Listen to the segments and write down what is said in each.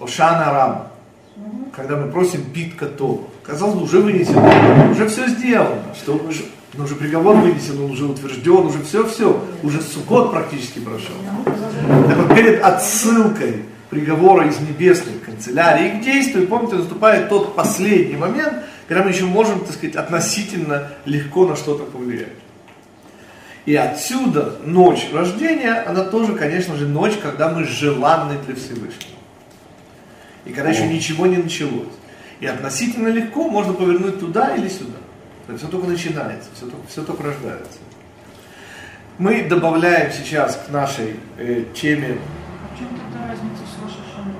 Ошана Рам, когда мы просим Питка То, казалось бы, уже вынесено, уже все сделано, что уже, ну, уже приговор вынесен, он уже утвержден, уже все-все, уже Сукот практически прошел. Так вот, перед отсылкой приговора из небесной канцелярии к действию, помните, наступает тот последний момент, когда мы еще можем, так сказать, относительно легко на что-то повлиять. И отсюда ночь рождения, она тоже, конечно же, ночь, когда мы желанны для Всевышнего. И когда еще ничего не началось. И относительно легко можно повернуть туда или сюда. То есть все только начинается, все только, все только рождается. Мы добавляем сейчас к нашей э, теме В чем тогда разница с Рошашаной?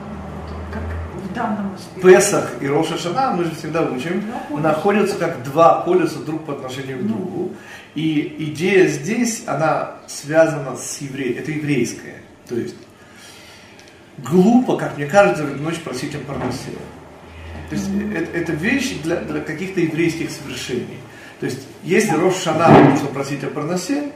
Как в данном аспекте? Песах и Роша Шана, мы же всегда учим, находятся как два полюса друг по отношению к Ну. другу. И идея здесь, она связана с евреем, это еврейская. То есть глупо, как мне кажется, в ночь просить о парносе. То есть это, это вещь для, для каких-то еврейских совершений. То есть если Рош Шана нужно просить о парносе,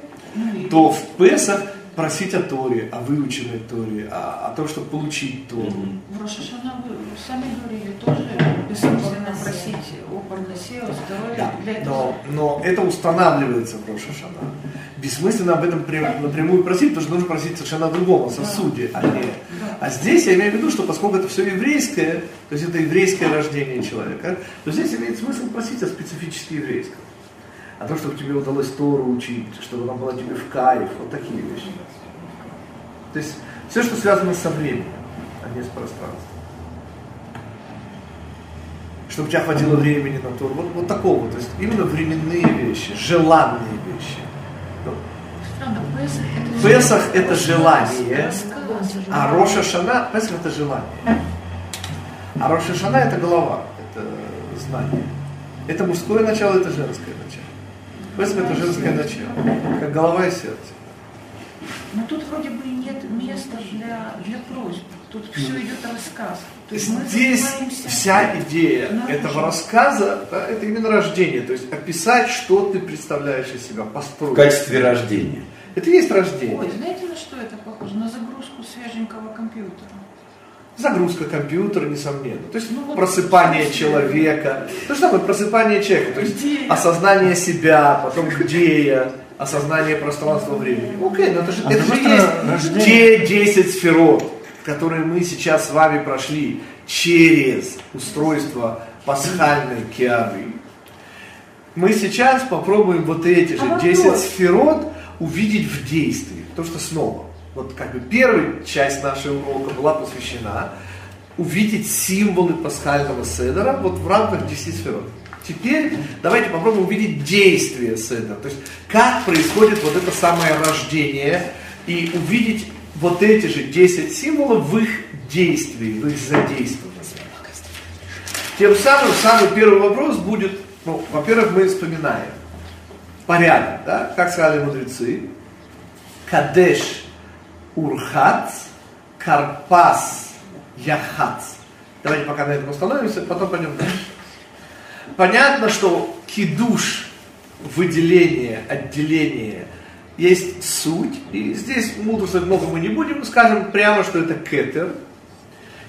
то в Песах просить о Торе, о выученной Торе, о, о том, чтобы получить Тору. В Рошашана вы сами говорили, тоже бессмысленно просить о парносе, о здоровье. Да, Для этого но, но это устанавливается в Роша Шана. Бессмысленно об этом прям- напрямую просить, потому что нужно просить совершенно о другом, о сосуде, а не... А здесь я имею в виду, что поскольку это все еврейское, то есть это еврейское рождение человека, то здесь имеет смысл просить о специфически еврейском. О том, чтобы тебе удалось Тору учить, чтобы она была тебе в кайф, вот такие вещи. То есть все, что связано со временем, а не с пространством. Чтобы у тебя хватило времени на Тору. Вот, вот такого. То есть именно временные вещи, желанные вещи. Песах это желание, а Роша Шана, Песах это желание. А Роша Шана это голова, это знание. Это мужское начало, это женское начало. Песах это женское начало, как голова и сердце. Но тут вроде бы и нет места для, для просьб. Тут все идет рассказ. То есть мы Здесь вся идея Да, этого рассказа, да, это именно рождение, то есть описать, что ты представляешь из себя, В построить. качестве рождения. Это и есть рождение. Ой, знаете, на что это похоже? На загрузку свеженького компьютера. Загрузка компьютера, несомненно. То есть Ну, вот просыпание всё. человека. То же самое просыпание человека. То есть Где я? осознание себя, потом где я, осознание пространства времени. Окей, но это же, А это же есть рождение- те 10 сферот, которые мы сейчас с вами прошли через устройство пасхальной киары. Мы сейчас попробуем вот эти же А 10 вопрос? сферот увидеть в действии. Потому что снова, вот как бы первая часть нашего урока была посвящена увидеть символы пасхального седера вот в рамках 10 сферот. Теперь давайте попробуем увидеть действие седера, то есть как происходит вот это самое рождение и увидеть вот эти же 10 символов в их действии, в их задействовании. Тем самым самый первый вопрос будет, ну, во-первых, мы вспоминаем порядок, да, как сказали мудрецы, Кадеш Урхац, Карпас Яхац. Давайте пока на этом остановимся, потом пойдем дальше. Понятно, что кидуш, выделение, отделение, есть суть, и здесь мудрствовать много мы не будем, скажем прямо, что это кетер,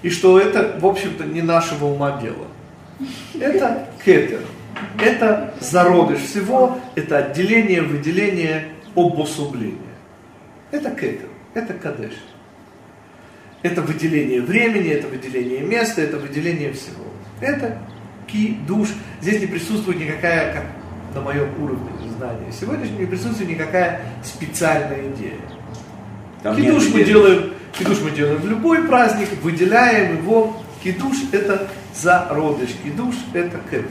и что это, в общем-то, не нашего ума дело. Это кетер. Это зародыш всего, это отделение, выделение, обособление. Это кетер, это кадеш. Это выделение времени, это выделение места, это выделение всего. Это ки, душ. Здесь не присутствует никакая, как на моем уровне знания сегодняшнего, не присутствует никакая специальная идея. Там Кидуш мы делаем, кидуш мы делаем в любой праздник, выделяем его. Кидуш это зародыш, кидуш это кетер.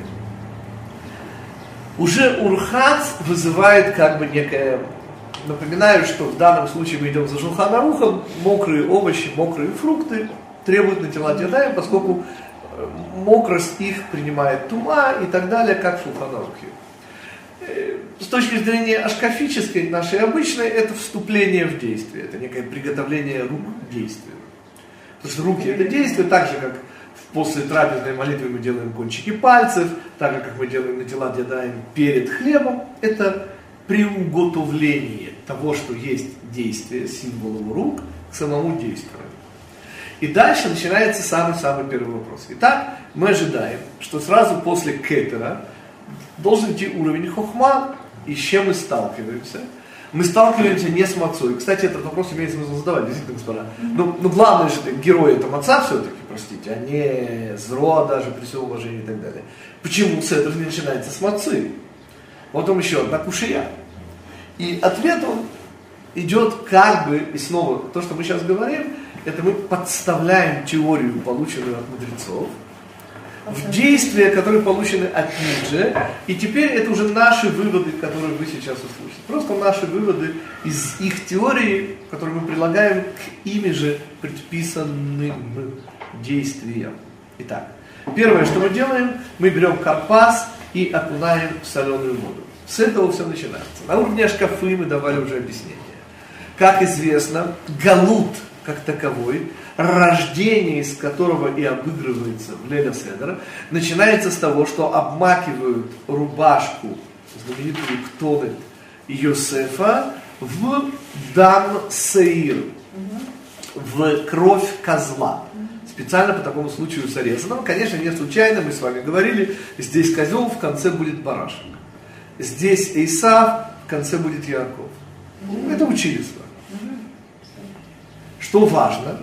Уже урхац вызывает как бы некое... Напоминаю, что в данном случае мы идем за шулханарухом, мокрые овощи, мокрые фрукты требуют на тела дедаем, поскольку э, мокрость их принимает тума и так далее, как в шулханарухе. Э, С точки зрения ашкафической, нашей обычной, это вступление в действие, это некое приготовление рук к действию. Потому что руки это действие, так же как после трапезной молитвы мы делаем кончики пальцев, так же как мы делаем на тела дедаем перед хлебом, это приуготовление того, что есть действие символов рук к самому действию. И дальше начинается самый-самый первый вопрос. Итак, мы ожидаем, что сразу после кетера должен идти уровень хохма, и с чем мы сталкиваемся. Мы сталкиваемся не с мацой. Кстати, этот вопрос имеет смысл задавать, действительно, господа. Но, но главный же герой это маца все-таки, простите, а не зро даже при всем уважении и так далее. Почему седр не начинается с мацы? Вот он еще одна кушия. И ответ он идет как бы, и снова, то, что мы сейчас говорим, это мы подставляем теорию, полученную от мудрецов, в действия, которые получены от них же, и теперь это уже наши выводы, которые вы сейчас услышите. Просто наши выводы из их теории, которые мы прилагаем к ими же предписанным действиям. Итак, первое, что мы делаем, мы берем карпас и окунаем в соленую воду. С этого все начинается. На уровне шкафы мы давали уже объяснение. Как известно, галут как таковой, рождение из которого и обыгрывается в Леля Седера, начинается с того, что обмакивают рубашку, знаменитую Ктонет Йосефа, в дан саир, в кровь козла. Специально по такому случаю срезанного. Конечно, не случайно, мы с вами говорили, здесь козел, в конце будет барашек. Здесь Исав, в конце будет Яков. Это учили с вами. Что важно,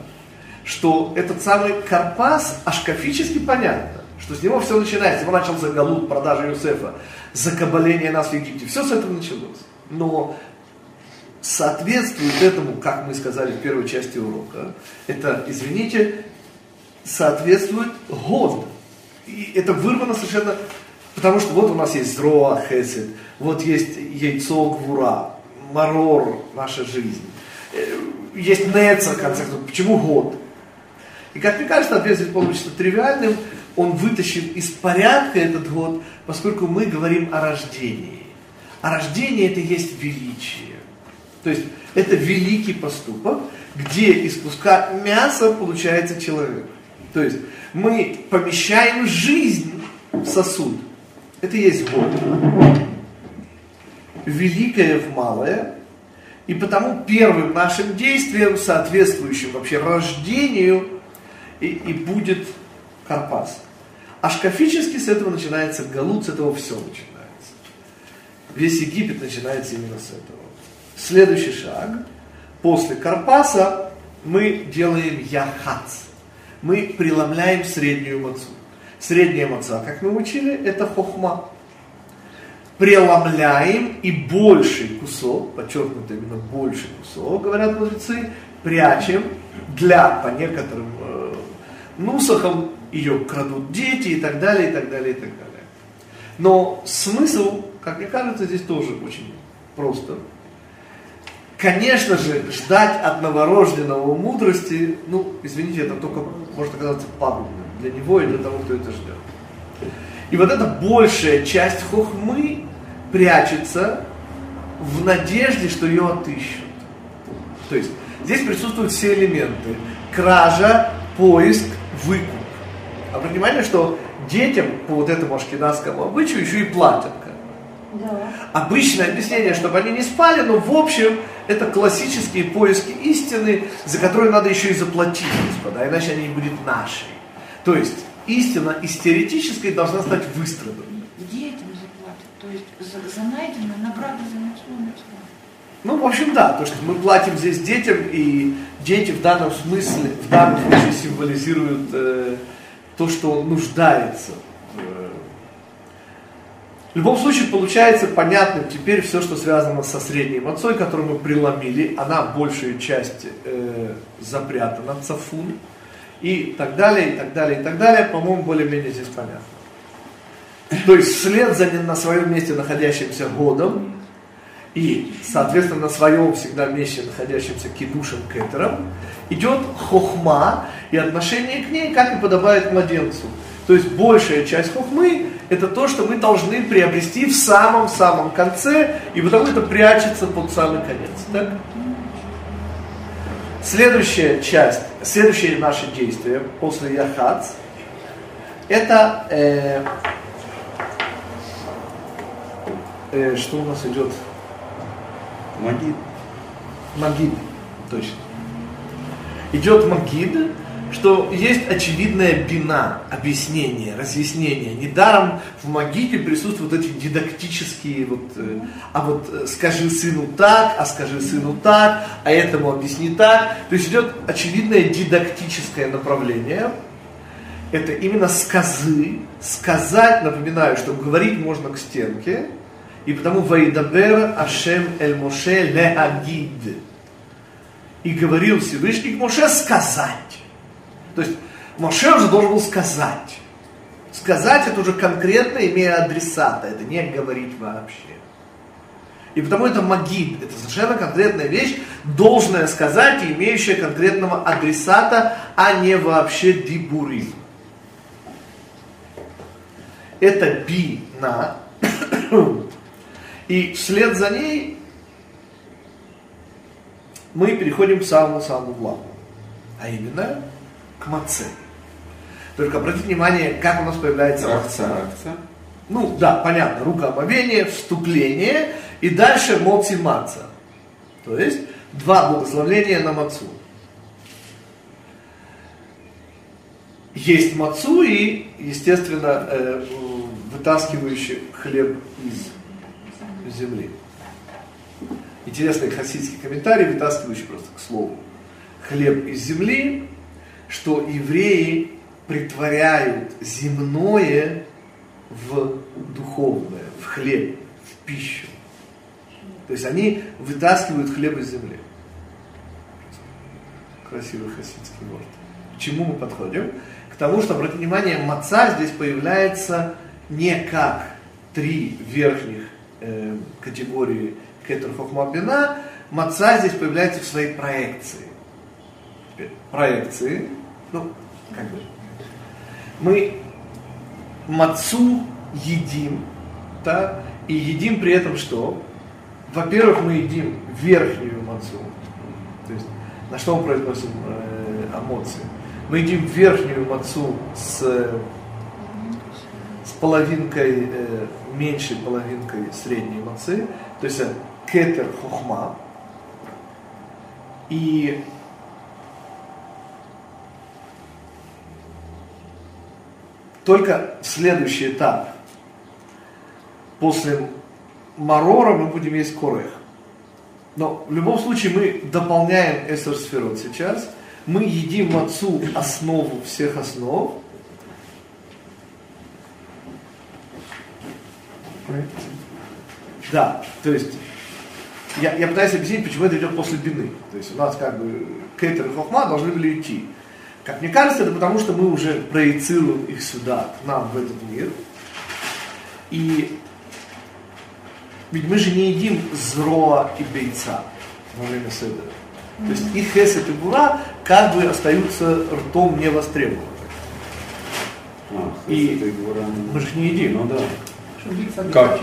что этот самый Карпас ашкафически понятно, что с него все начинается. Его начался Галут, продажа Юсефа, закабаление нас в Египте. Все с этого началось. Но соответствует этому, как мы сказали в первой части урока, это, извините, соответствует год. И это вырвано совершенно, потому что вот у нас есть зроа, хесед, вот есть яйцо, гвура, марор, наша жизнь. Э, есть неца, в конце концов. Почему год? И как мне кажется, ответ здесь получится тривиальным. Он вытащил из порядка этот год, поскольку мы говорим о рождении. А рождение это есть величие. То есть это великий поступок, где из куска мяса получается человек. То есть мы помещаем жизнь в сосуд. Это есть год. Великое в малое. И потому первым нашим действием, соответствующим вообще рождению, и, и будет Карпас. А шкафически с этого начинается Галут, с этого все начинается. Весь Египет начинается именно с этого. Следующий шаг. После Карпаса мы делаем Яхац. Мы преломляем среднюю мацу. Средняя маца, как мы учили, это хохма. Преломляем и больший кусок, подчеркнуто именно больший кусок, говорят мудрецы, прячем для, по некоторым э, нусахам, ее крадут дети и так далее, и так далее, и так далее. Но смысл, как мне кажется, здесь тоже очень просто. Конечно же, ждать от новорожденного мудрости, ну, извините, это только может оказаться пагубным для него и для того, кто это ждет. И вот эта большая часть хохмы прячется в надежде, что ее отыщут. То есть здесь присутствуют все элементы. Кража, поиск, выкуп. Обратите внимание, что детям по вот этому ашкенадскому обычаю еще и платят. Да. Обычное объяснение, чтобы они не спали, но в общем это классические поиски истины, за которые надо еще и заплатить, господа, иначе они не будут нашей. То есть истина из теоретической должна стать выстраданной. Детям заплатят, то есть за, за найденное награда за ночную ну, в общем, да, то, что мы платим здесь детям, и дети в данном смысле, в данном случае символизируют э, то, что он нуждается. В любом случае получается понятным теперь все, что связано со средней мацой, которую мы преломили, она большую часть э, запрятана, цафун, и так далее, и так далее, и так далее, по-моему, более-менее здесь понятно. То есть вслед за на своем месте находящимся годом, и, соответственно, на своем всегда месте находящимся кидушем кетером, идет хохма и отношение к ней, как и подобает младенцу. То есть большая часть хохмы – это то, что мы должны приобрести в самом-самом конце, и потому это прячется под самый конец. Так? Следующая часть, следующее наше действие после Яхац, это э, э, что у нас идет Магид. Магид, точно. Идет Магид, что есть очевидная бина, объяснение, разъяснение. Недаром в Магите присутствуют эти дидактические, вот, э, а вот э, скажи сыну так, а скажи сыну так, а этому объясни так. То есть идет очевидное дидактическое направление. Это именно сказы. Сказать, напоминаю, что говорить можно к стенке. И потому Вайдабер Ашем Эль Моше Леагид. И говорил Всевышний к Моше сказать. То есть Моше уже должен был сказать. Сказать это уже конкретно, имея адресата, это не говорить вообще. И потому это магид, это совершенно конкретная вещь, должная сказать и имеющая конкретного адресата, а не вообще дибуризм. Это бина. И вслед за ней мы переходим к самому-самому главному. А именно к маце. Только обратите внимание, как у нас появляется Рахца, рахца. Ну да, понятно, рукоомовение, вступление и дальше моци маца. То есть два благословления на мацу. Есть мацу и, естественно, э, вытаскивающий хлеб из земли. Интересный хасидский комментарий, вытаскивающий просто к слову. Хлеб из земли, что евреи притворяют земное в духовное, в хлеб, в пищу. То есть они вытаскивают хлеб из земли. Красивый хасидский ворд. К чему мы подходим? К тому, что, обратите внимание, маца здесь появляется не как три верхних э, категории кетер хохмабина, маца здесь появляется в своей проекции. Теперь, проекции, ну, как бы, мы мацу едим, да, и едим при этом что? Во-первых, мы едим верхнюю мацу, то есть на что мы произносим э, эмоции. Мы едим верхнюю мацу с, с половинкой, э, меньшей половинкой средней мацы, то есть кетер хохма. И только следующий этап. После марора мы будем есть корех. Но в любом случае мы дополняем эсер сейчас. Мы едим мацу основу всех основ. Да, то есть я, я пытаюсь объяснить, почему это идет после бины. То есть у нас как бы Кейтер и Хохма должны были идти. Как мне кажется, это потому, что мы уже проецируем их сюда, к нам, в этот мир. И ведь мы же не едим зроа и бейца во время седера. То есть их хесед и бура как бы остаются ртом не востребованы. А, И говоря, мы же не едим. Ну да. Как?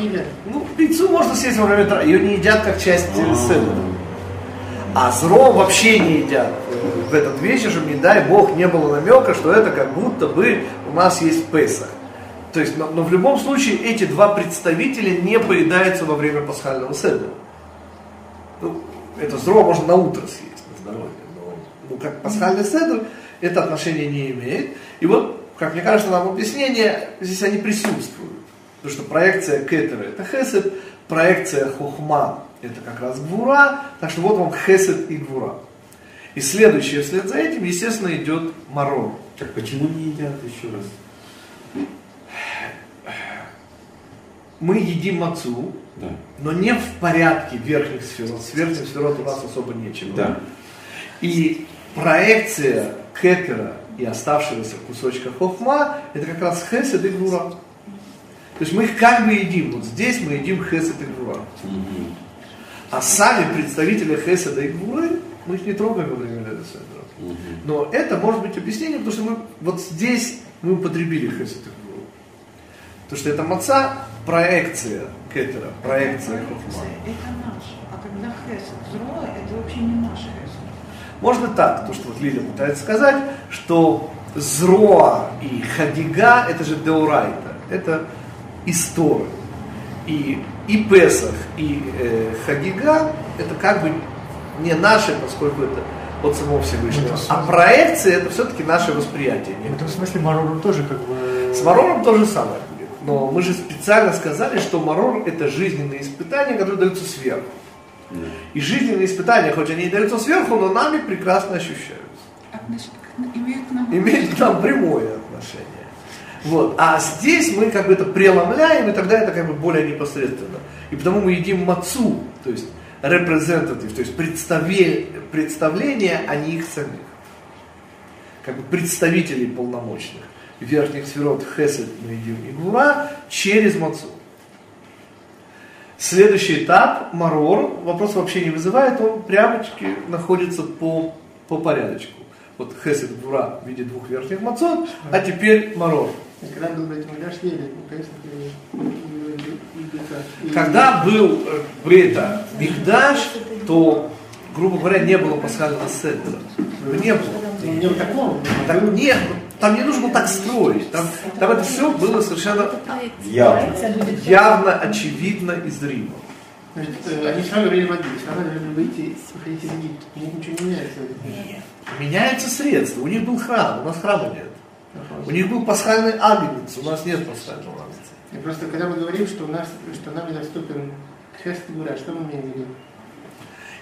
Ну, пиццу можно съесть во время ее не едят как часть э, А. седера. А зро вообще не едят в этот вечер, чтобы, не дай бог, не было намека, что это как будто бы у нас есть Песах. То есть, но, но в любом случае эти два представителя не поедаются во время пасхального седера. Ну, это зро можно на утро съесть, на здоровье. Но, ну, как пасхальный седер, это отношение не имеет. И вот, как мне кажется, нам объяснение, здесь они присутствуют. Потому что проекция кетера это хесед, проекция хохма это как раз гвура, так что вот вам хесед и гвура. И следующее вслед за этим, естественно, идет марон. Так почему не едят еще раз? Мы едим мацу, Да. но не в порядке верхних сферот. С верхних сферот у нас особо нечего. Да. И проекция кетера и оставшегося кусочка хохма, это как раз хесед и гвура. То есть мы их как бы едим. Вот здесь мы едим хесед и гвура. Мгм. А сами представители хеседа и гвуры, мы их не трогаем во время Леда Седра. Мгм. Но это может быть объяснение, потому что мы вот здесь мы употребили гвуру. Потому что это маца проекция кетера, проекция хохма. Это наше. А когда хесед зро, это вообще не наш хесед. Можно так, то, что вот Лиля пытается сказать, что зроа и хадига это же деурайта, это история. И, и Песах, и э, Хагига это как бы не наши, поскольку это от самого Всевышнего. Ну, это А проекция это все-таки наше восприятие. В этом смысле Марор тоже как бы... С марором то же самое будет. Но мы же специально сказали, что марор это жизненные испытания, которые даются сверху. И жизненные испытания, хоть они и даются сверху, но нами прекрасно ощущаются. Отнош- Имеют к нам Имеют к нам прямое отношение. Вот. А здесь мы как бы это преломляем, и тогда это как бы более непосредственно. И потому мы едим мацу, то есть representative, то есть представление о них самих. Как бы представителей полномочных. Верхних сферот хесед мы едим и гура через мацу. Следующий этап, марор, вопрос вообще не вызывает, он прямочки находится по, по порядочку. Вот хесед гура в виде двух верхних мацот, а теперь марор. Когда был Бетмидаш ели, ну, конечно, и- и- и- и- Когда был э, Брейта Мигдаш, то, грубо говоря, не было пасхального седра. Не было. Ну, не в таком, Так нет, там не нужно было так строить. Там, там это все было совершенно Явно. явно, очевидно и зримо. Значит, э, они сразу говорили воде, сразу должны выйти и выходить из Египта. У них ничего не меняется. Меняются средства. У них был храм, у нас храма нет. У них был пасхальный агнец, у нас нет пасхального. И просто когда мы говорим, что, у нас, что нам недоступен хест гура, что мы имеем в виду?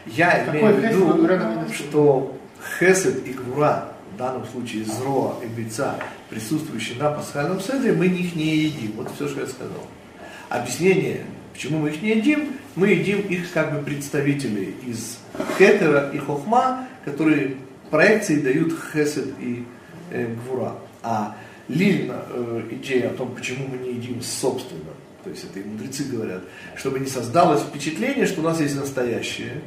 Я Какой имею в виду, недоступен? что хесед и гвура, в данном случае зроа и бейца, присутствующие на пасхальном седре, мы их не едим. Вот все, что я сказал. Объяснение, почему мы их не едим, мы едим их как бы представителей из хетера и хохма, которые проекции дают хесед и э, гвура. А лильна э, идея о том, почему мы не едим собственно, то есть это и мудрецы говорят, чтобы не создалось впечатление, что у нас есть настоящее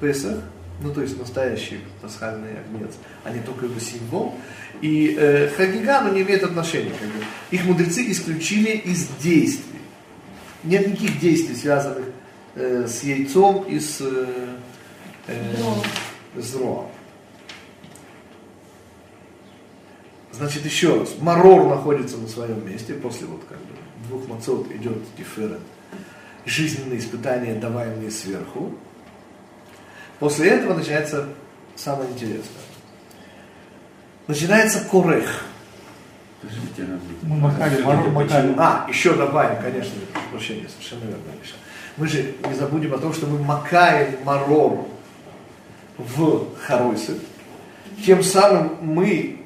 Песах, ну то есть настоящий пасхальный огнец, а не только его символ. И э, Хагига, ну, не имеет отношения. Как бы. Их мудрецы исключили из действий. Нет никаких действий, связанных э, с яйцом и с, э, э, с роа. Значит, еще раз, марор находится на своем месте, после вот как бы двух мацот идет тиферет, жизненные испытания, даваемые сверху. После этого начинается самое интересное. Начинается корех. Мы макали, Марор макали. А, еще добавим, конечно, прошу прощения, совершенно верно, Миша. Мы же не забудем о том, что мы макаем марор в хоройсы. Тем самым мы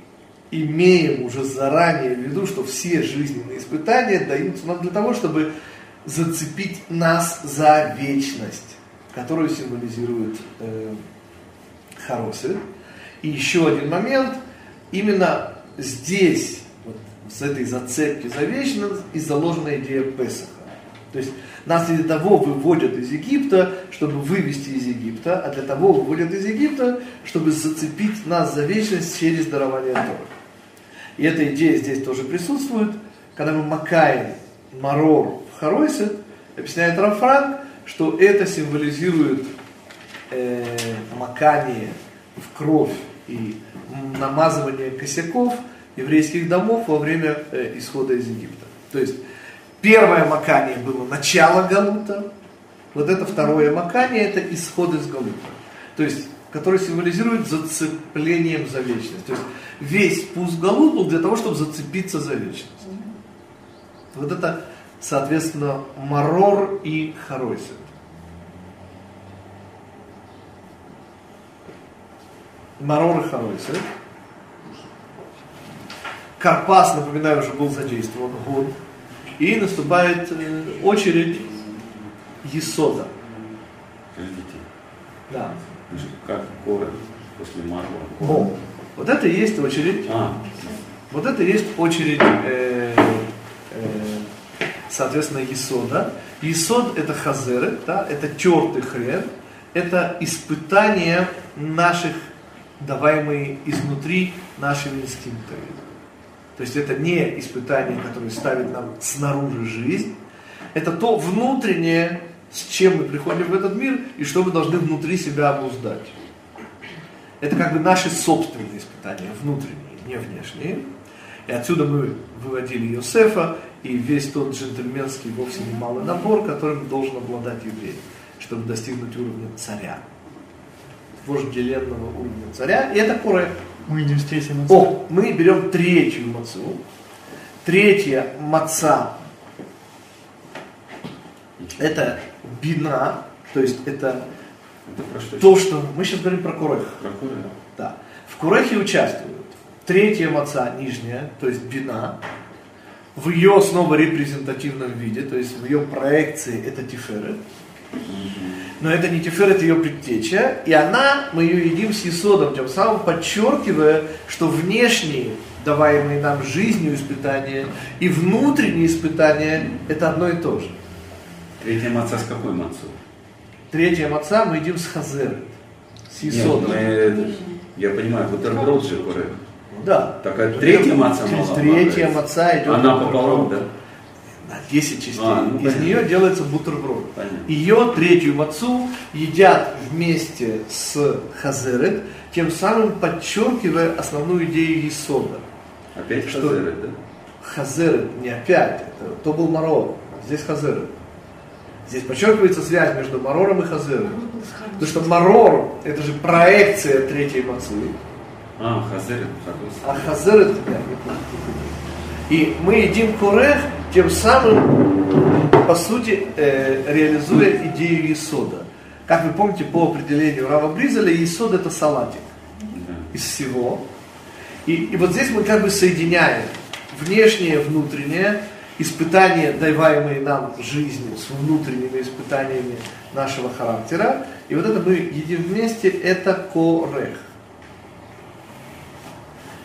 имеем уже заранее в виду, что все жизненные испытания даются нам для того, чтобы зацепить нас за вечность, которую символизирует э, Харосы. И еще один момент, именно здесь, вот, с этой зацепки за вечность, и заложена идея Песаха. То есть нас для того выводят из Египта, чтобы вывести из Египта, а для того выводят из Египта, чтобы зацепить нас за вечность через дарование Торы. И эта идея здесь тоже присутствует. Когда мы макаем марор в Харойсет, объясняет Рафранк, что это символизирует э, макание в кровь и намазывание косяков еврейских домов во время э, исхода из Египта. То есть первое макание было начало Галута, вот это второе макание это исход из Галута. То есть который символизирует зацеплением за вечность. То есть весь пуст Галут был для того, чтобы зацепиться за вечность. Вот это, соответственно, Марор и Харойсет. Марор и Харойсет. Карпас, напоминаю, уже был задействован год. И наступает э, очередь Есода. Да. Значит, Как город после Марва? О, вот это и есть очередь. А, Вот это и есть очередь, э, э, соответственно, Есода. Есод это хазеры, да, это тертый хрен, это испытание наших, даваемые изнутри нашими инстинктами. То есть это не испытание, которое ставит нам снаружи жизнь, это то внутреннее, с чем мы приходим в этот мир и что мы должны внутри себя обуздать. Это как бы наши собственные испытания, внутренние, не внешние. И отсюда мы выводили Иосифа и весь тот джентльменский, вовсе не малый набор, которым должен обладать еврей, чтобы достигнуть уровня царя. вожделенного уровня царя, и это Корех. Мы идем с третьей мацой. О, мы берем третью мацу. Третья маца это бина, то есть это Это то, что мы сейчас говорим про курех. Про Корея. Да. В курехе участвуют третья маца нижняя, то есть бина, в ее снова репрезентативном виде, то есть в ее проекции это тиферет. Но это не тиферет, ее предтеча, и она, мы ее едим с есодом, тем самым подчеркивая, что внешние даваемые нам жизнью испытания и внутренние испытания это одно и то же. Третья маца с какой мацой? Третья маца мы едим с хазер, с Нет, есодом. мы- я понимаю, бутерброд же Корея. Да. Такая третья маца мала Третья маца идет. Она пополам, да? На 10 частей. А, ну, Из понятно. нее делается бутерброд. Понятно. Ее третью мацу едят вместе с хазерет, тем самым подчеркивая основную идею Есода. Опять Что? хазерет, да? Хазерет не опять, это, то был Марор, здесь хазерет. Здесь подчеркивается связь между Марором и хазерет. Потому что Марор это же проекция третьей мацы, А, согласен. а хазерет нет. И мы едим корех, тем самым, по сути, э, реализуя идею Есода. Как вы помните, по определению Рава Бризеля, Есод это салатик из всего. И, и вот здесь мы как бы соединяем внешнее, внутреннее, испытания, даваемые нам жизнью, с внутренними испытаниями нашего характера. И вот это мы едим вместе, это корех.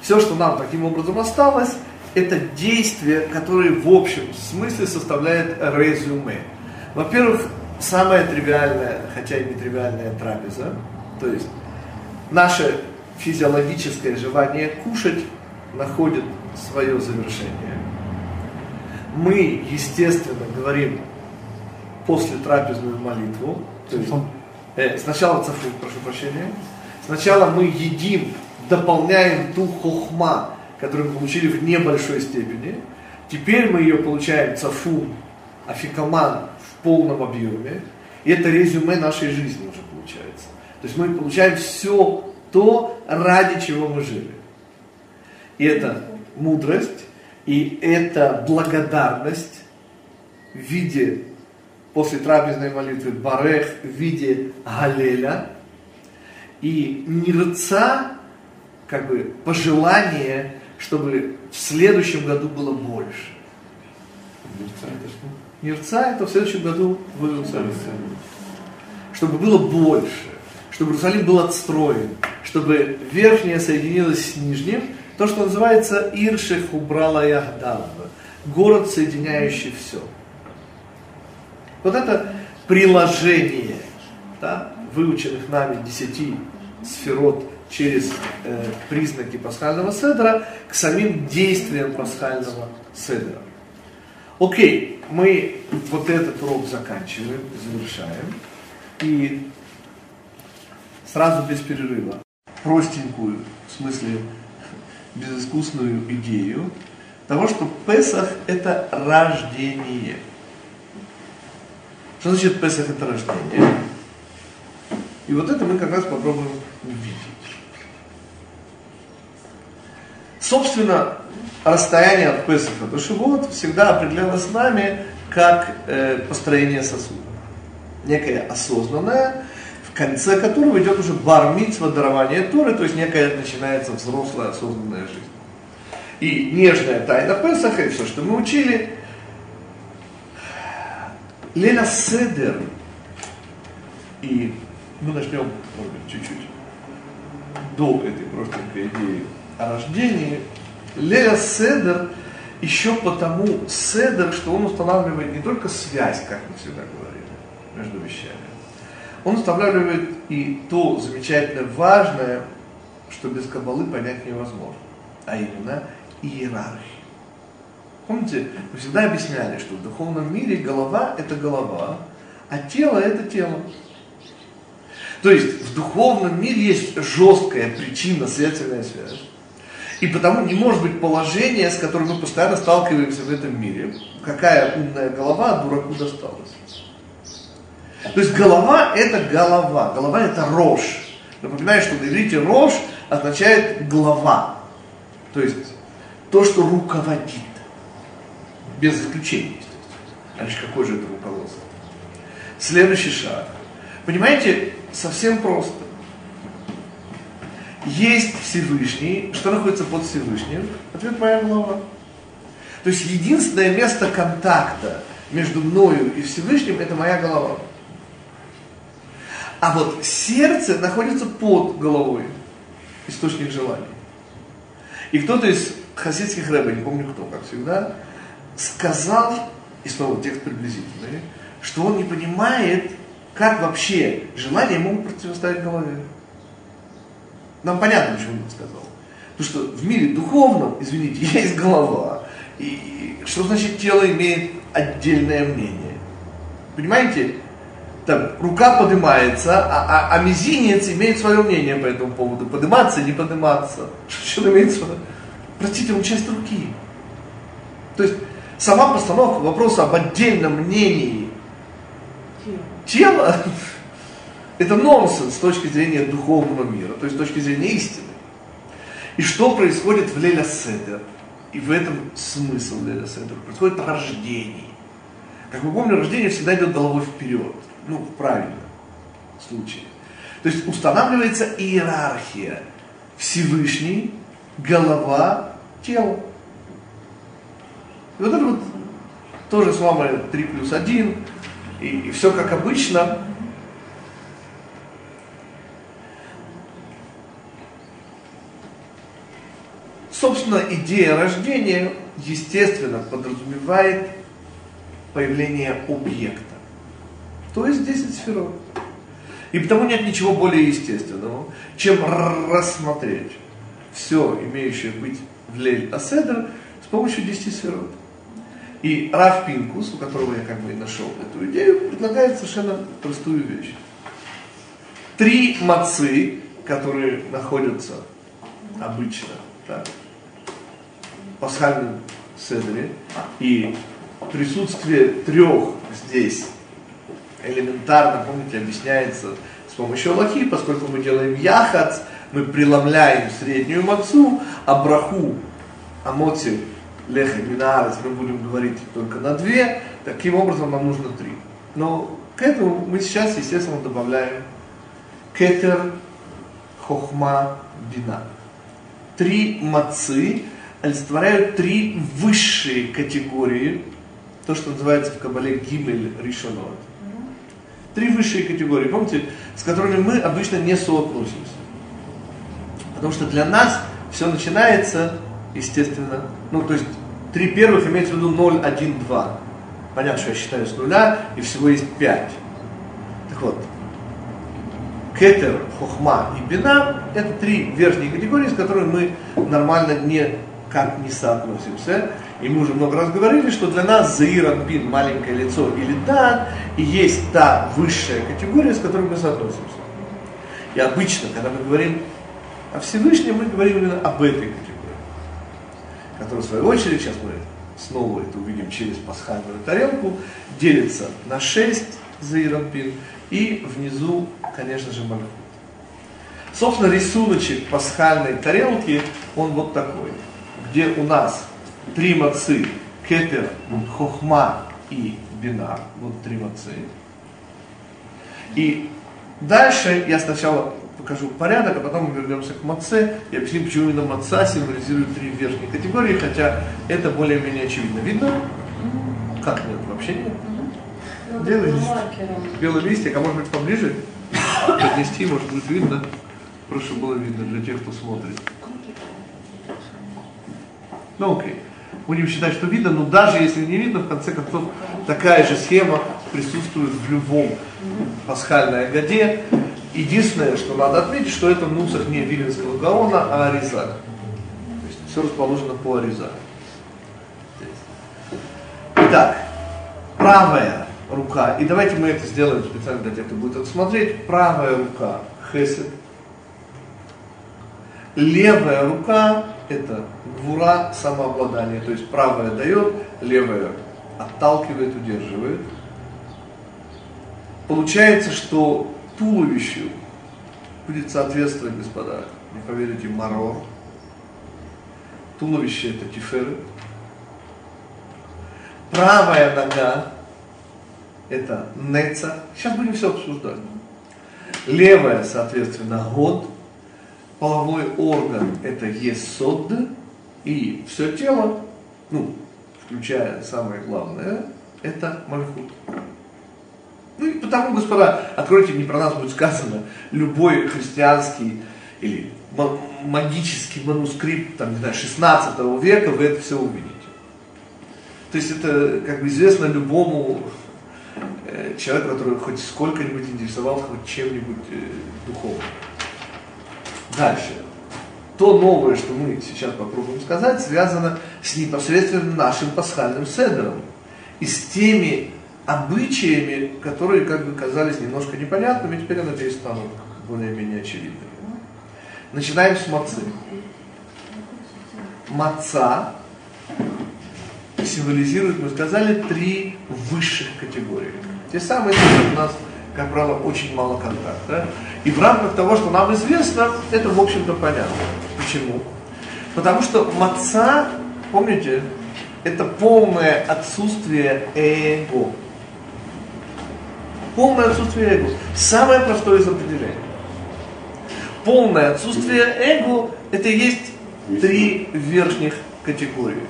Все, что нам таким образом осталось, это действие, которое в общем смысле составляет резюме. Во-первых, самая тривиальная, хотя и не тривиальная трапеза, то есть наше физиологическое желание кушать находит свое завершение. Мы, естественно, говорим после трапезную молитву, то есть. Э, сначала цафу, прошу прощения. Сначала мы едим, дополняем ту хохма, которую мы получили в небольшой степени. Теперь мы ее получаем цафу, афикаман в полном объеме. И это резюме нашей жизни уже получается. То есть мы получаем все то, ради чего мы жили. И это мудрость, и это благодарность в виде после трапезной молитвы Барех в виде Галеля и нирца, как бы пожелание, чтобы в следующем году было больше. Мерца это что? Нирца это в следующем году в Иерусалиме. Чтобы было больше, чтобы Иерусалим был отстроен, чтобы верхнее соединилось с нижним, то, что называется Ирше Хубрала Яхдав, город, соединяющий все. Вот это приложение да, выученных нами десяти сферот через э, признаки пасхального седра к самим действиям пасхального седра. Окей, мы вот этот урок заканчиваем, завершаем. И сразу без перерыва простенькую, в смысле безыскусную идею того, что Песах это рождение. Что значит Песах это рождение? И вот это мы как раз попробуем увидеть. Собственно, расстояние от Песаха до Шивот всегда определялось нами как э, построение сосуда. Некое осознанное, конце которого идет уже бармитсва, дарование Торы, то есть некая начинается взрослая осознанная жизнь. И нежная тайна Песаха, и все, что мы учили, Леля Седер, и мы начнем, может быть, чуть-чуть до этой простенькой идеи о рождении, Леля Седер еще потому Седер, что он устанавливает не только связь, как мы всегда говорили, между вещами, он устанавливает и то замечательно важное, что без кабалы понять невозможно, а именно иерархию. Помните, мы всегда объясняли, что в духовном мире голова это голова, а тело это тело. То есть в духовном мире есть жесткая причинно следственная связь. И потому не может быть положения, с которым мы постоянно сталкиваемся в этом мире. Какая умная голова дураку досталась. То есть голова это голова, голова это рожь. Напоминаю, что на иврите рож означает глава. То есть то, что руководит. Без исключения, естественно. А лишь какое же это руководство? Следующий шаг. Понимаете, совсем просто. Есть Всевышний. Что находится под Всевышним? Ответ моя голова. То есть единственное место контакта между мною и Всевышним это моя голова. А вот сердце находится под головой, источник желаний. И кто-то из хасидских рэбов, не помню кто, как всегда, сказал, и снова текст приблизительный, что он не понимает, как вообще желания могут противостоять голове. Нам понятно, почему он сказал. Потому что в мире духовном, извините, есть голова. И что значит тело имеет отдельное мнение? Понимаете? Там, рука поднимается, а, а, а мизинец имеет свое мнение по этому поводу. Подниматься, не подниматься. Что, имеется в виду? Простите, он часть руки. То есть сама постановка вопроса об отдельном мнении тела, это нонсенс с точки зрения духовного мира, то есть с точки зрения истины. И что происходит в Леля Седер? И в этом смысл Леля Седер. Происходит рождение. Как мы помним, рождение всегда идет головой вперед. Ну, в правильном случае. То есть устанавливается иерархия. Всевышний, голова, тело. И вот это вот тоже с вами 3 плюс 1. И, и все как обычно. Собственно, идея рождения, естественно, подразумевает появление объекта. То есть 10 сферот. И потому нет ничего более естественного, чем рассмотреть все, имеющее быть в Лель Аседр, с помощью 10 сферот. И Раф Пинкус, у которого я как бы и нашел эту идею, предлагает совершенно простую вещь. Три мацы, которые находятся обычно так, в пасхальном седре, и присутствие трех здесь элементарно, помните, объясняется с помощью Аллахи, поскольку мы делаем яхац, мы преломляем среднюю мацу, а браху, амоти, леха, минарец мы будем говорить только на две, таким образом нам нужно три. Но к этому мы сейчас, естественно, добавляем кетер, хохма, бина. Три мацы олицетворяют три высшие категории, то, что называется в Кабале гимель ришонот. Три высшие категории, помните, с которыми мы обычно не соотносимся. Потому что для нас все начинается, естественно, ну, то есть три первых имеется в виду 0, 1, 2. Понятно, что я считаю с нуля, и всего есть 5. Так вот, кетер, хохма и бина – это три верхние категории, с которыми мы нормально никак не соотносимся. И мы уже много раз говорили, что для нас Заир Анпин, маленькое лицо или да, и есть та высшая категория, с которой мы соотносимся. И обычно, когда мы говорим о Всевышнем, мы говорим именно об этой категории, которая в свою очередь, сейчас мы снова это увидим через пасхальную тарелку, делится на шесть Заир Анпин, и внизу, конечно же, Мальхут. Собственно, рисуночек пасхальной тарелки, он вот такой, где у нас три мацы, кетер, хохма и бина, вот три мацы. И дальше я сначала покажу порядок, а потом мы вернемся к маце и объясним, почему именно маца символизирует три верхние категории, хотя это более-менее очевидно. Видно? Как нет? Вообще нет. Белый лист. Белый листик, а может быть поближе? Поднести, может быть видно. Проще было видно для тех, кто смотрит. Ну окей. Будем считать, что видно, но даже если не видно, в конце концов, такая же схема присутствует в любом пасхальной годе. Единственное, что надо отметить, что это нусах не Виленского Гаона, а Аризак. То есть все расположено по Аризаку. Итак, правая рука, и давайте мы это сделаем специально для тех, кто будет это смотреть, правая рука хесед, левая рука это гвура самообладание, то есть правая дает, левая отталкивает, удерживает. Получается, что туловищу будет соответствовать, господа, не поверите, марор. Туловище это тиферы. Правая нога это неца. Сейчас будем все обсуждать. Левая, соответственно, год. Половой орган это есод. И все тело, ну, включая самое главное, это мальхут. Ну и потому, господа, откройте, не про нас будет сказано, любой христианский или магический манускрипт, там, не знаю, 16 века, вы это все увидите. То есть это, как бы известно любому э, человеку, который хоть сколько-нибудь интересовался хоть чем-нибудь э, духовным. Дальше. То новое, что мы сейчас попробуем сказать, связано с непосредственно нашим пасхальным седером и с теми обычаями, которые как бы казались немножко непонятными, теперь, я надеюсь, станут более-менее очевидными. Начинаем с мацы. Маца символизирует, мы сказали, три высших категории. Те самые, с которыми у нас, как правило, очень мало контакта. И в рамках того, что нам известно, это, в общем-то, понятно. Почему? Потому что маца, помните, это полное отсутствие эго. Полное отсутствие эго. Самое простое из определений. Полное отсутствие эго – это и есть три верхних категории.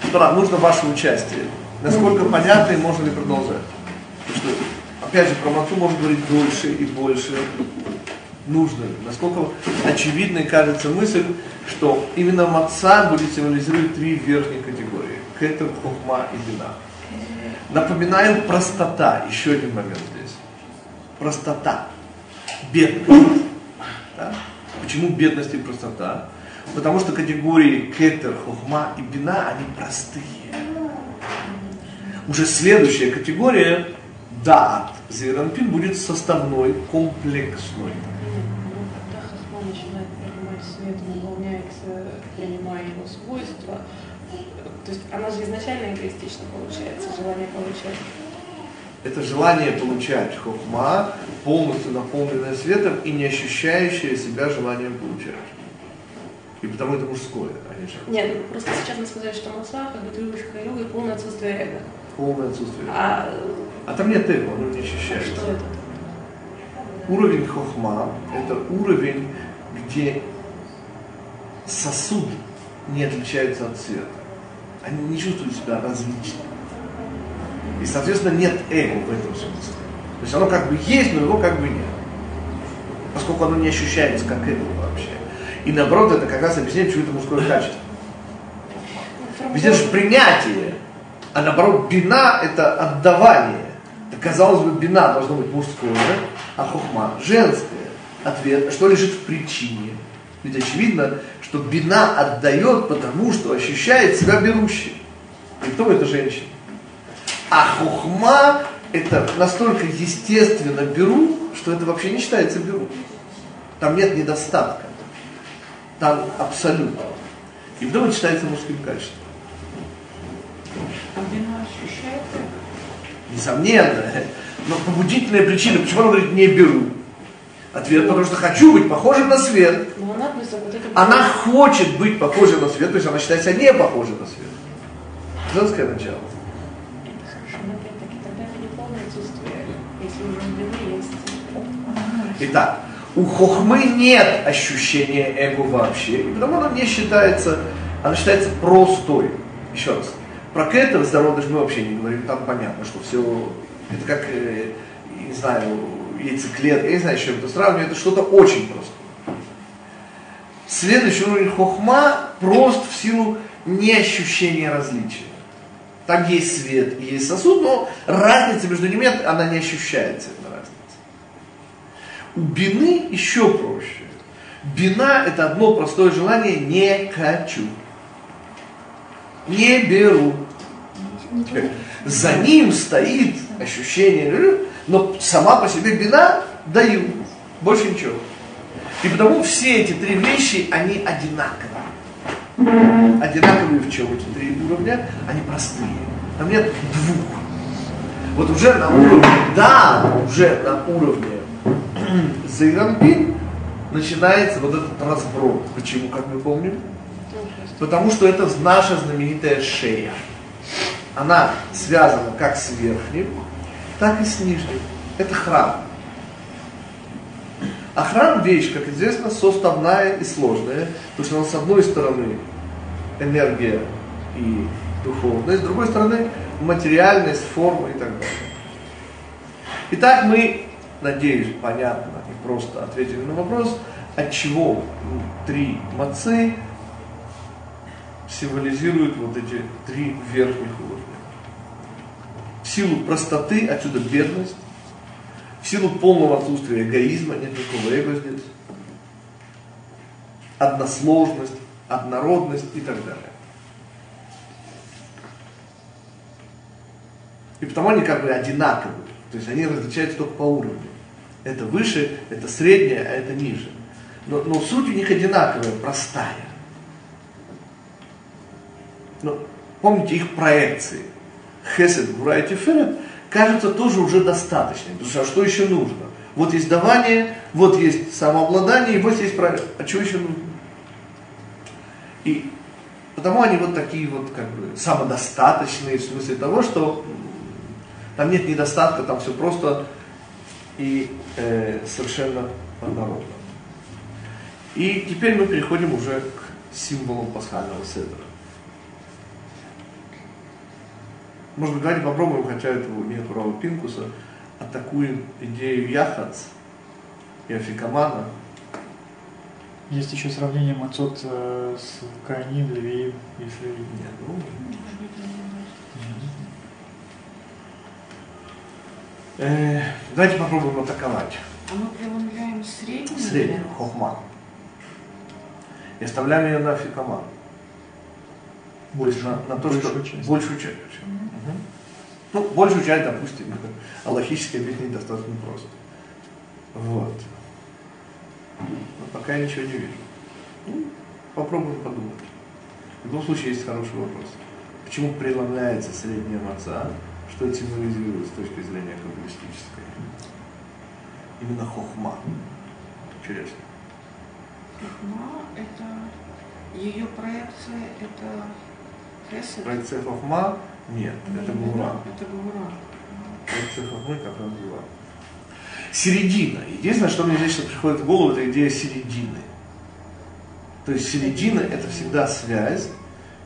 Господа, нужно ваше участие. Насколько понятно и можно ли продолжать? Потому что, опять же, про мацу можно говорить дольше и больше. Нужно. Насколько очевидной кажется мысль, что именно маца будет символизировать три верхних категории. Кетер, хохма и бина. Напоминаю, простота. Еще один момент здесь. Простота. Бедность. Да? Почему бедность и простота? Потому что категории кетер, хохма и бина, они простые. Уже следующая категория, даат, зеранпин, будет составной, комплексной. Когда хохма начинает принимать свет, наполняется, принимая его свойства, то есть она же изначально эгоистично получается, желание получать. Это желание получать хохма, полностью наполненное светом и не ощущающее себя желанием получать. И потому это мужское, а не женское. Нет, ну просто сейчас мы сказали, что маца, как бы требующих йога и полное отсутствие эго. Полное отсутствие. А А там нет эго, оно не ощущается. что это? Уровень хохма – это уровень, где сосуд не отличается от цвета. Они не чувствуют себя различно. И, соответственно, нет эго в этом смысле. То есть оно как бы есть, но его как бы нет. Поскольку оно не ощущается как эго вообще. И наоборот, это как раз объясняет, почему это мужское качество. Это же принятие. А наоборот, бина – это отдавание. Так, казалось бы, бина должно быть мужское, а хохма – женское. Ответ, что лежит в причине. Ведь очевидно, что бина отдает, потому что ощущает себя берущей. И кто это женщина? А хухма это настолько естественно беру, что это вообще не считается беру. Там нет недостатка. Там абсолютно. И вдруг это считается мужским качеством. А ощущается? Несомненно. Но побудительная причина, почему он говорит не беру? Ответ, потому что хочу быть похожим на свет. Но она хочет быть похожей на свет, то есть она считает себя не похожей на свет. Женское начало. Итак, у хохмы нет ощущения эго вообще, и потому она не считается, она считается простой. Еще раз, про кетер зародыш мы вообще не говорим, там понятно, что все, это как, э, не знаю, яйцеклетка, я не знаю, с чем это сравнивать, это что-то очень просто. Следующий уровень хохма прост в силу неощущения различия. Там есть свет и есть сосуд, но разница между ними, она не ощущается, эта разница. У бины еще проще. Бина это одно простое желание не хочу. Не беру. За ним стоит ощущение, но сама по себе бина даю. Больше ничего. И потому все эти три вещи, они одинаковые. Одинаковые в чем эти три уровня? Они простые. Там нет двух. Вот уже на уровне, да, уже на уровне Зейрампин начинается вот этот разброд. Почему, как мы помним? Потому что это наша знаменитая шея. Она связана как с верхним, так и с нижним. Это храм. А храм вещь, как известно, составная и сложная, потому что он с одной стороны энергия и духовность, с другой стороны материальность, форма и так далее. Итак, мы, надеюсь, понятно и просто ответили на вопрос, от чего три мацы символизируют вот эти три верхних уровня. Силу простоты, отсюда бедность, в силу полного отсутствия эгоизма, нет никакого эго здесь, односложность, однородность и так далее. И потому они как бы одинаковые. То есть они различаются только по уровню. Это выше, это среднее, а это ниже. Но, но суть у них одинаковая, простая. Но помните их проекции. Хесед, Гура и Тиферет кажется тоже уже достаточным. Потому что а что еще нужно? Вот есть давание, вот есть самообладание, и вот есть правильно. А чего еще нужно? И потому они вот такие вот как бы самодостаточные в смысле того, что там нет недостатка, там все просто и э, совершенно однородно. И теперь мы переходим уже к символу пасхального седра. Может быть, давайте попробуем, хотя этого нет права Пинкуса, атакуем идею Яхац и Афикамана. Есть еще сравнение Мацот э, с Каиним, Левиим и Шевиим. Нет, ну, э, давайте попробуем атаковать. А мы преломляем средний? Среднюю, вверх? хохма. И оставляем ее на Афикаман. Есть на, на то, что большую часть. большую часть. Ну, большую часть, допустим, а логически объяснить достаточно просто. Вот. Но пока я ничего не вижу. Ну, попробуем подумать. В любом случае есть хороший вопрос. Почему преломляется средняя маца? Что это символизирует с точки зрения каббалистической? Именно хохма. Интересно. Хохма – это ее проекция, это. Проекция хохма? Нет, это гура. Это гура. Проекция хохмы как раз была. Середина. Единственное, что мне здесь приходит в голову, это идея середины. То есть середина это всегда связь,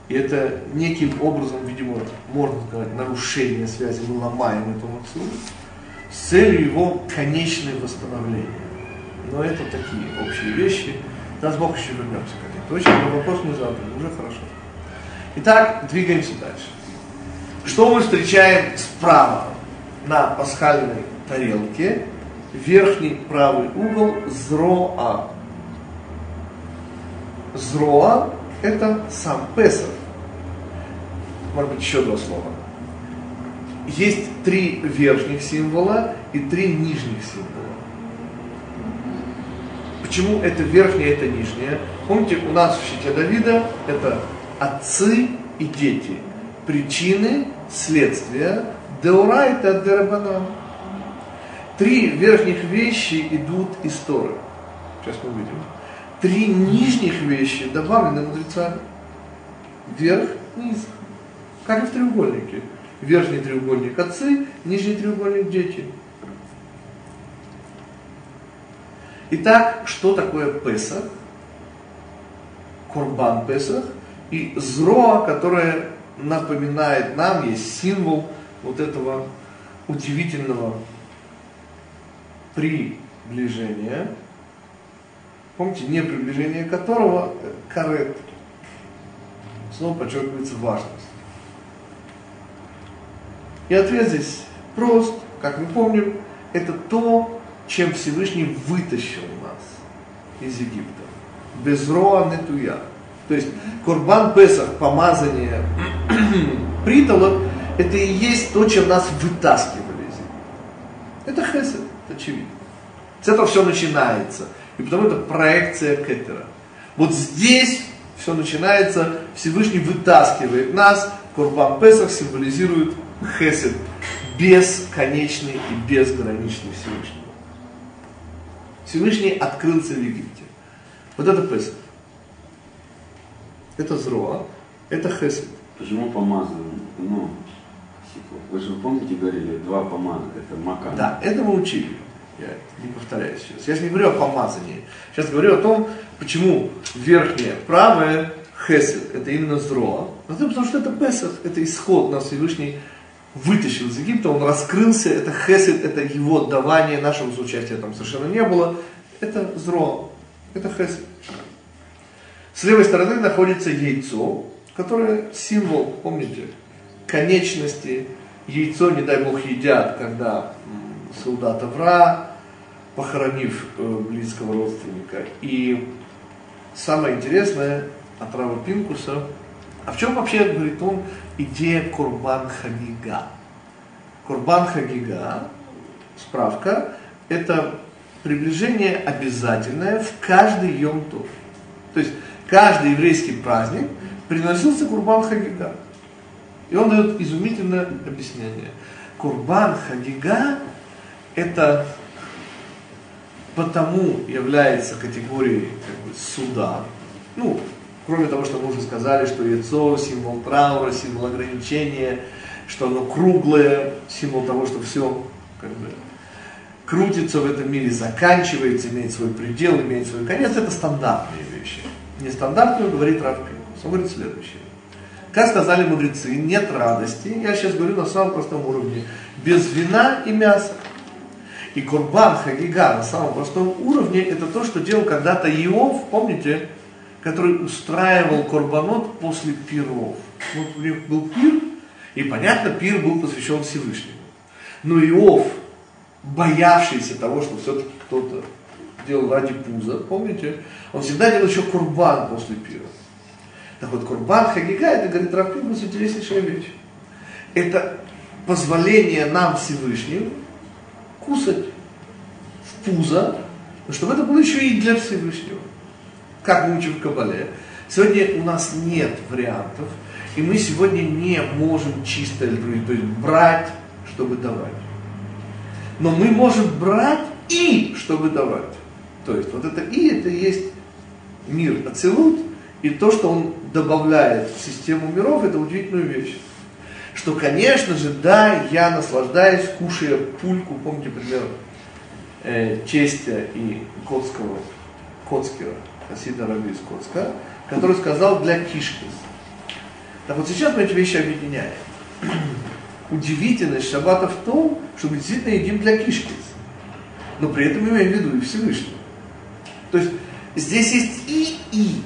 и это неким образом, видимо, можно сказать, нарушение связи, мы ломаем эту мацу, с целью его конечного восстановления. Но это такие общие вещи. Даст Бог еще вернемся к этой точке, но вопрос мы задали, уже хорошо. Итак, двигаемся дальше. Что мы встречаем справа на пасхальной тарелке? Верхний правый угол зроа. Зроа – это сам Песах. Может быть, еще два слова. Есть три верхних символа и три нижних символа. Почему это верхнее, это нижнее? Помните, у нас в щите Давида это отцы и дети. Причины, следствия. Деура это дерабанан. Три верхних вещи идут из Торы. Сейчас мы увидим. Три нижних вещи добавлены мудрецами. Вверх, низ. Как и в треугольнике. Верхний треугольник отцы, нижний треугольник дети. Итак, что такое Песах? Корбан Песах и Зроа, которое напоминает нам, есть символ вот этого удивительного приближения. Помните, не приближение которого э, карет. Снова подчеркивается важность. И ответ здесь прост, как мы помним, это то, чем Всевышний вытащил нас из Египта. Без роа нетуя. То есть Курбан Песах, помазание притолок, это и есть то, чем нас вытаскивали. Это хесед, очевидно. С этого все начинается. И потому это проекция Кетера. Вот здесь все начинается, Всевышний вытаскивает нас, Курбан Песах символизирует хесед, бесконечный и безграничный Всевышний. Всевышний открылся в Египте. Вот это Песах. Это Зроа, это Хесед. Почему помазываем? Ну, секунду. вы же помните, говорили, два помаза, это мака. Да, это мы учили. Я не повторяюсь сейчас. Я же не говорю о помазании. Сейчас говорю о том, почему верхнее правое Хесед, это именно. Затем, потому что это Песах, это исход нас Всевышний вытащил из Египта, он раскрылся, это Хесед, это его давание, нашего участия там совершенно не было. Это Зроа, это Хесед. С левой стороны находится яйцо, которое символ, помните, конечности. Яйцо, не дай бог, едят, когда солдат Авра, похоронив э, близкого родственника. И самое интересное, от Рава Пинкуса, а в чем вообще, говорит он, идея Курбан Хагига? Курбан Хагига, справка, это приближение обязательное в каждый Йом. То есть каждый еврейский праздник приносился Курбан Хагига. И он дает изумительное объяснение. Курбан Хагига это потому является категорией как бы, суда. Ну, кроме того, что мы уже сказали, что яйцо символ траура, символ ограничения, что оно круглое, символ того, что все как бы, крутится в этом мире, заканчивается, имеет свой предел, имеет свой конец, это стандартные вещи. Нестандартную говорит Раф Пинкус. Он говорит следующее. Как сказали мудрецы, нет радости, я сейчас говорю на самом простом уровне, без вина и мяса. И Курбан Хагига на самом простом уровне это то, что делал когда-то Иов, помните, который устраивал Корбанот после пиров. Вот у них был пир, и понятно, пир был посвящен Всевышнему. Но Иов, боявшийся того, что все-таки кто-то делал ради пуза, помните, он всегда делал еще курбан после пира. Так вот, курбан хагига, это, говорит Рафпинкус, интереснейшая вещь. Это позволение нам Всевышнему кусать в пузо, чтобы это было еще и для Всевышнего. Как мы учим в Кабале. Сегодня у нас нет вариантов, и мы сегодня не можем чисто то есть брать, чтобы давать. Но мы можем брать и, чтобы давать. То есть вот это и, это и есть мир Ацелут, и то, что он добавляет в систему миров, это удивительную вещь. Что, конечно же, да, я наслаждаюсь, кушая пульку, помните пример э, Честя и Котского, Котского, Хасида Раби из Котска, который сказал для кишки. Так вот сейчас мы эти вещи объединяем. Удивительность шаббата в том, что мы действительно едим для кишки. Но при этом имеем в виду и Всевышнего. То есть здесь есть и и.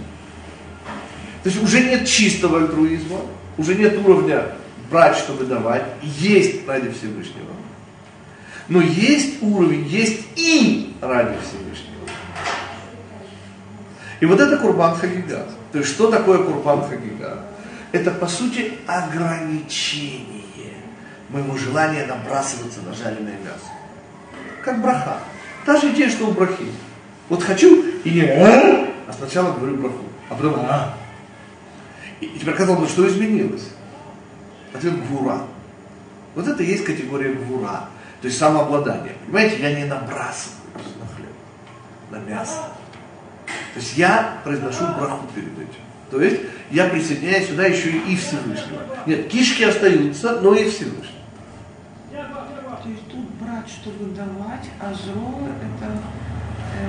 То есть уже нет чистого альтруизма, уже нет уровня брать, чтобы давать, есть ради Всевышнего. Но есть уровень, есть и ради Всевышнего. И вот это Курбан Хагига. То есть что такое Курбан Хагига? Это по сути ограничение моего желания набрасываться на жареное мясо. Как браха. Та же идея, что у брахи. Вот хочу и не а, а сначала говорю браху, а потом а. И, и теперь казалось бы, что изменилось? Ответ гвура. Вот это и есть категория гвура. То есть самообладание. Понимаете, я не набрасываюсь на хлеб, на мясо. То есть я произношу браху перед этим. То есть я присоединяюсь сюда еще и Всевышнего. Нет, кишки остаются, но и Всевышний. То есть тут брать, чтобы давать, а зро это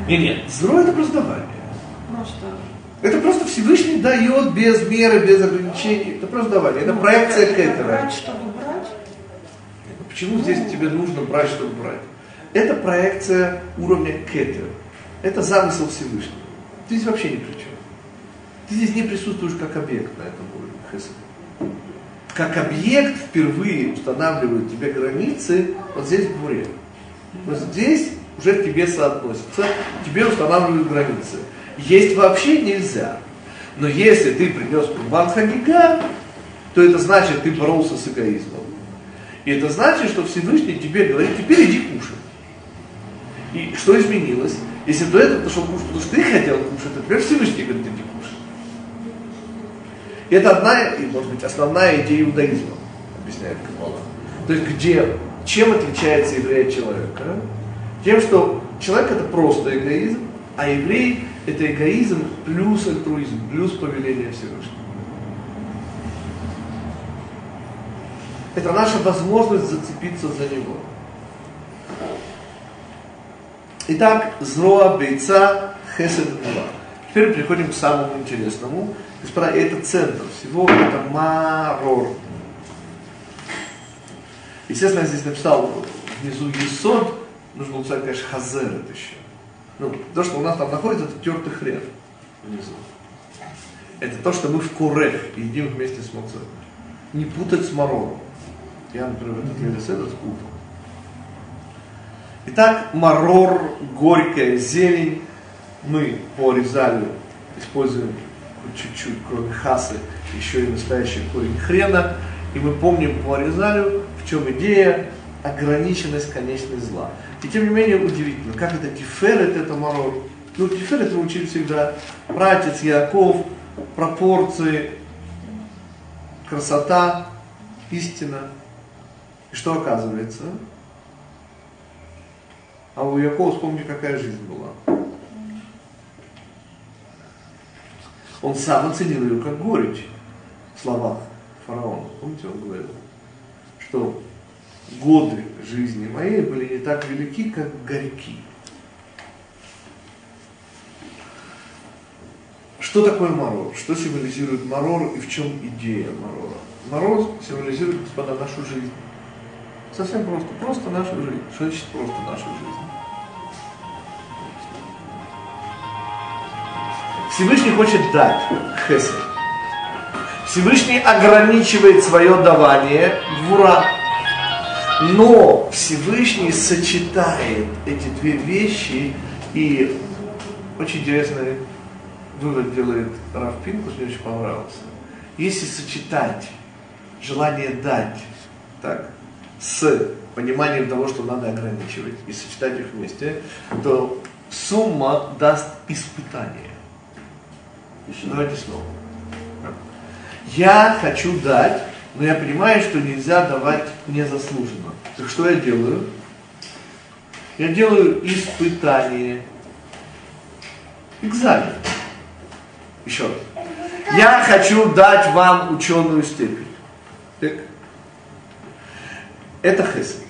Нет, нет, зро это просто давание. просто Это просто Всевышний дает без меры, без ограничений. Это просто давание. Это проекция это Кетера. брать, чтобы брать. Почему здесь тебе нужно брать, чтобы брать? Это проекция уровня Кетер. Это замысел Всевышнего. Ты здесь вообще ни при чем. Ты здесь не присутствуешь как объект на этом уровне Хесед. Как объект впервые устанавливают тебе границы вот здесь в буре. Вот здесь уже к тебе соотносится, тебе устанавливают границы. Есть вообще нельзя. Но если ты принес Курбан Хагига, то это значит, ты боролся с эгоизмом. И это значит, что Всевышний тебе говорит, теперь иди кушай. И что изменилось? Если до этого ты шел кушать, потому что ты хотел кушать, то теперь Всевышний говорит, иди кушай. И это одна, и, может быть, основная идея иудаизма, объясняет Каббала. То есть, где чем отличается еврей от человека? Тем, что человек это просто эгоизм, а еврей это эгоизм плюс альтруизм, плюс повеление Всевышнего. Это наша возможность зацепиться за него. Итак, зроа, бейца, хесед, гула. Теперь приходим к самому интересному. Господа, это центр всего, это марор. Естественно, я здесь написал внизу есод, нужно было написать, конечно, хазер это еще. Ну, то, что у нас там находится, это тертый хрен внизу. Это то, что мы в курех едим вместе с мацой. Не путать с марором. Я, например, этот велосипед спутал. Итак, марор, горькая зелень, мы порезали, используем чуть-чуть, кроме хасы, еще и настоящий корень хрена, и мы помним по Аризалю, в чем идея ограниченность конечной зла. И тем не менее удивительно, как это тиферет, это марор. Ну, тиферет мы учили всегда, братец Яков, пропорции, красота, истина. И что оказывается? А у Якова, вспомни, какая жизнь была. Он сам оценил ее как горечь в словах фараона. Помните, он говорил, что годы жизни моей были не так велики, как горьки. Что такое марор? Что символизирует марор и в чем идея марора? Марор символизирует, господа, нашу жизнь. Совсем просто. Просто нашу жизнь. Что значит просто нашу жизнь? Всевышний хочет дать хесед. Всевышний ограничивает свое давание гвура. Но Всевышний сочетает эти две вещи и очень интересный вывод делает Раф Пинкус, мне очень понравился. Если сочетать желание дать так, с пониманием того, что надо ограничивать, и сочетать их вместе, то сумма даст испытание. Еще давайте снова. Я хочу дать, но я понимаю, что нельзя давать незаслуженно. Так что я делаю? Я делаю испытание. Экзамен. Еще раз. Я хочу дать вам ученую степень. Так? Это хесед.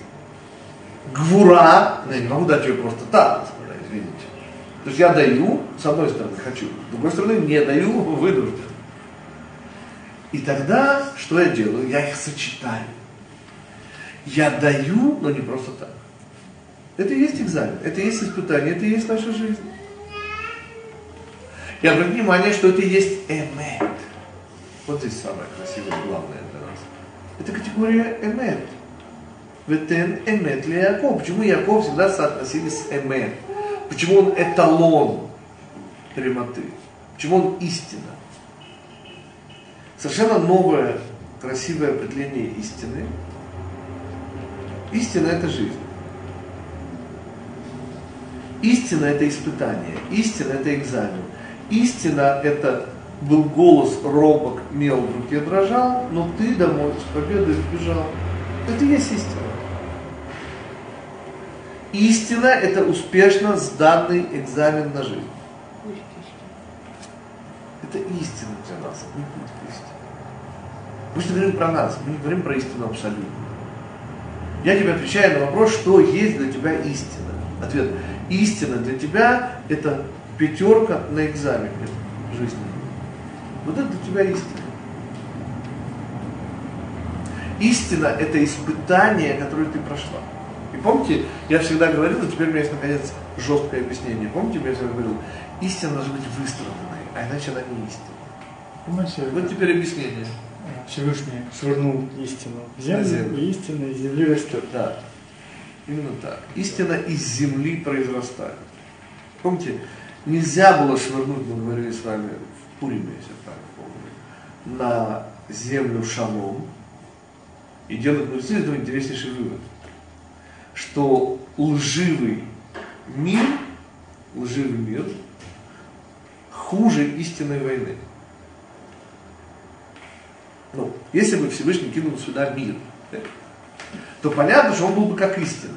Гвура, я не могу дать ее просто так, извините. То есть я даю, с одной стороны, хочу, с другой стороны, не даю, вынужден. И тогда, что я делаю? Я их сочетаю. Я даю, но не просто так. Это и есть экзамен, это и есть испытание, это и есть наша жизнь. И обратите внимание, что это и есть эмет. Вот здесь самое красивое, главное для нас. Это категория эмет. Ветен эмет ли Яков. Почему Яков всегда соотносили с эмет? Почему он эталон прямоты? Почему он истина? Совершенно новое, красивое определение истины. Истина – это жизнь. Истина – это испытание. Истина – это экзамен. Истина – это был голос робок, мел в руке дрожал, но ты домой с победой сбежал. Это и есть истина. Истина – это успешно сданный экзамен на жизнь. Это истина для нас, не путь к истине. Мы же говорим про нас, мы не говорим про истину абсолютно. Я тебе отвечаю на вопрос, что есть для тебя истина. Ответ. Истина для тебя – это пятерка на экзамене жизни. Вот это для тебя истина. Истина – это испытание, которое ты прошла. И помните, я всегда говорил, и теперь у меня есть наконец жесткое объяснение. Помните, я всегда говорил, истина должна быть выстраданной, а иначе она не истина. Понимаете, Вот теперь объяснение. Всевышний швырнул истину в землю, землю. и истина из земли растет. Да, именно так. Истина из земли произрастает. Помните, нельзя было швырнуть, мы говорили с вами в Пуриме, если правильно помню, на землю шалом. И делают мудрецы из этого интереснейший вывод, что лживый мир, лживый мир хуже истинной войны. Ну, если бы Всевышний кинул сюда мир, да, то понятно, что он был бы как истина.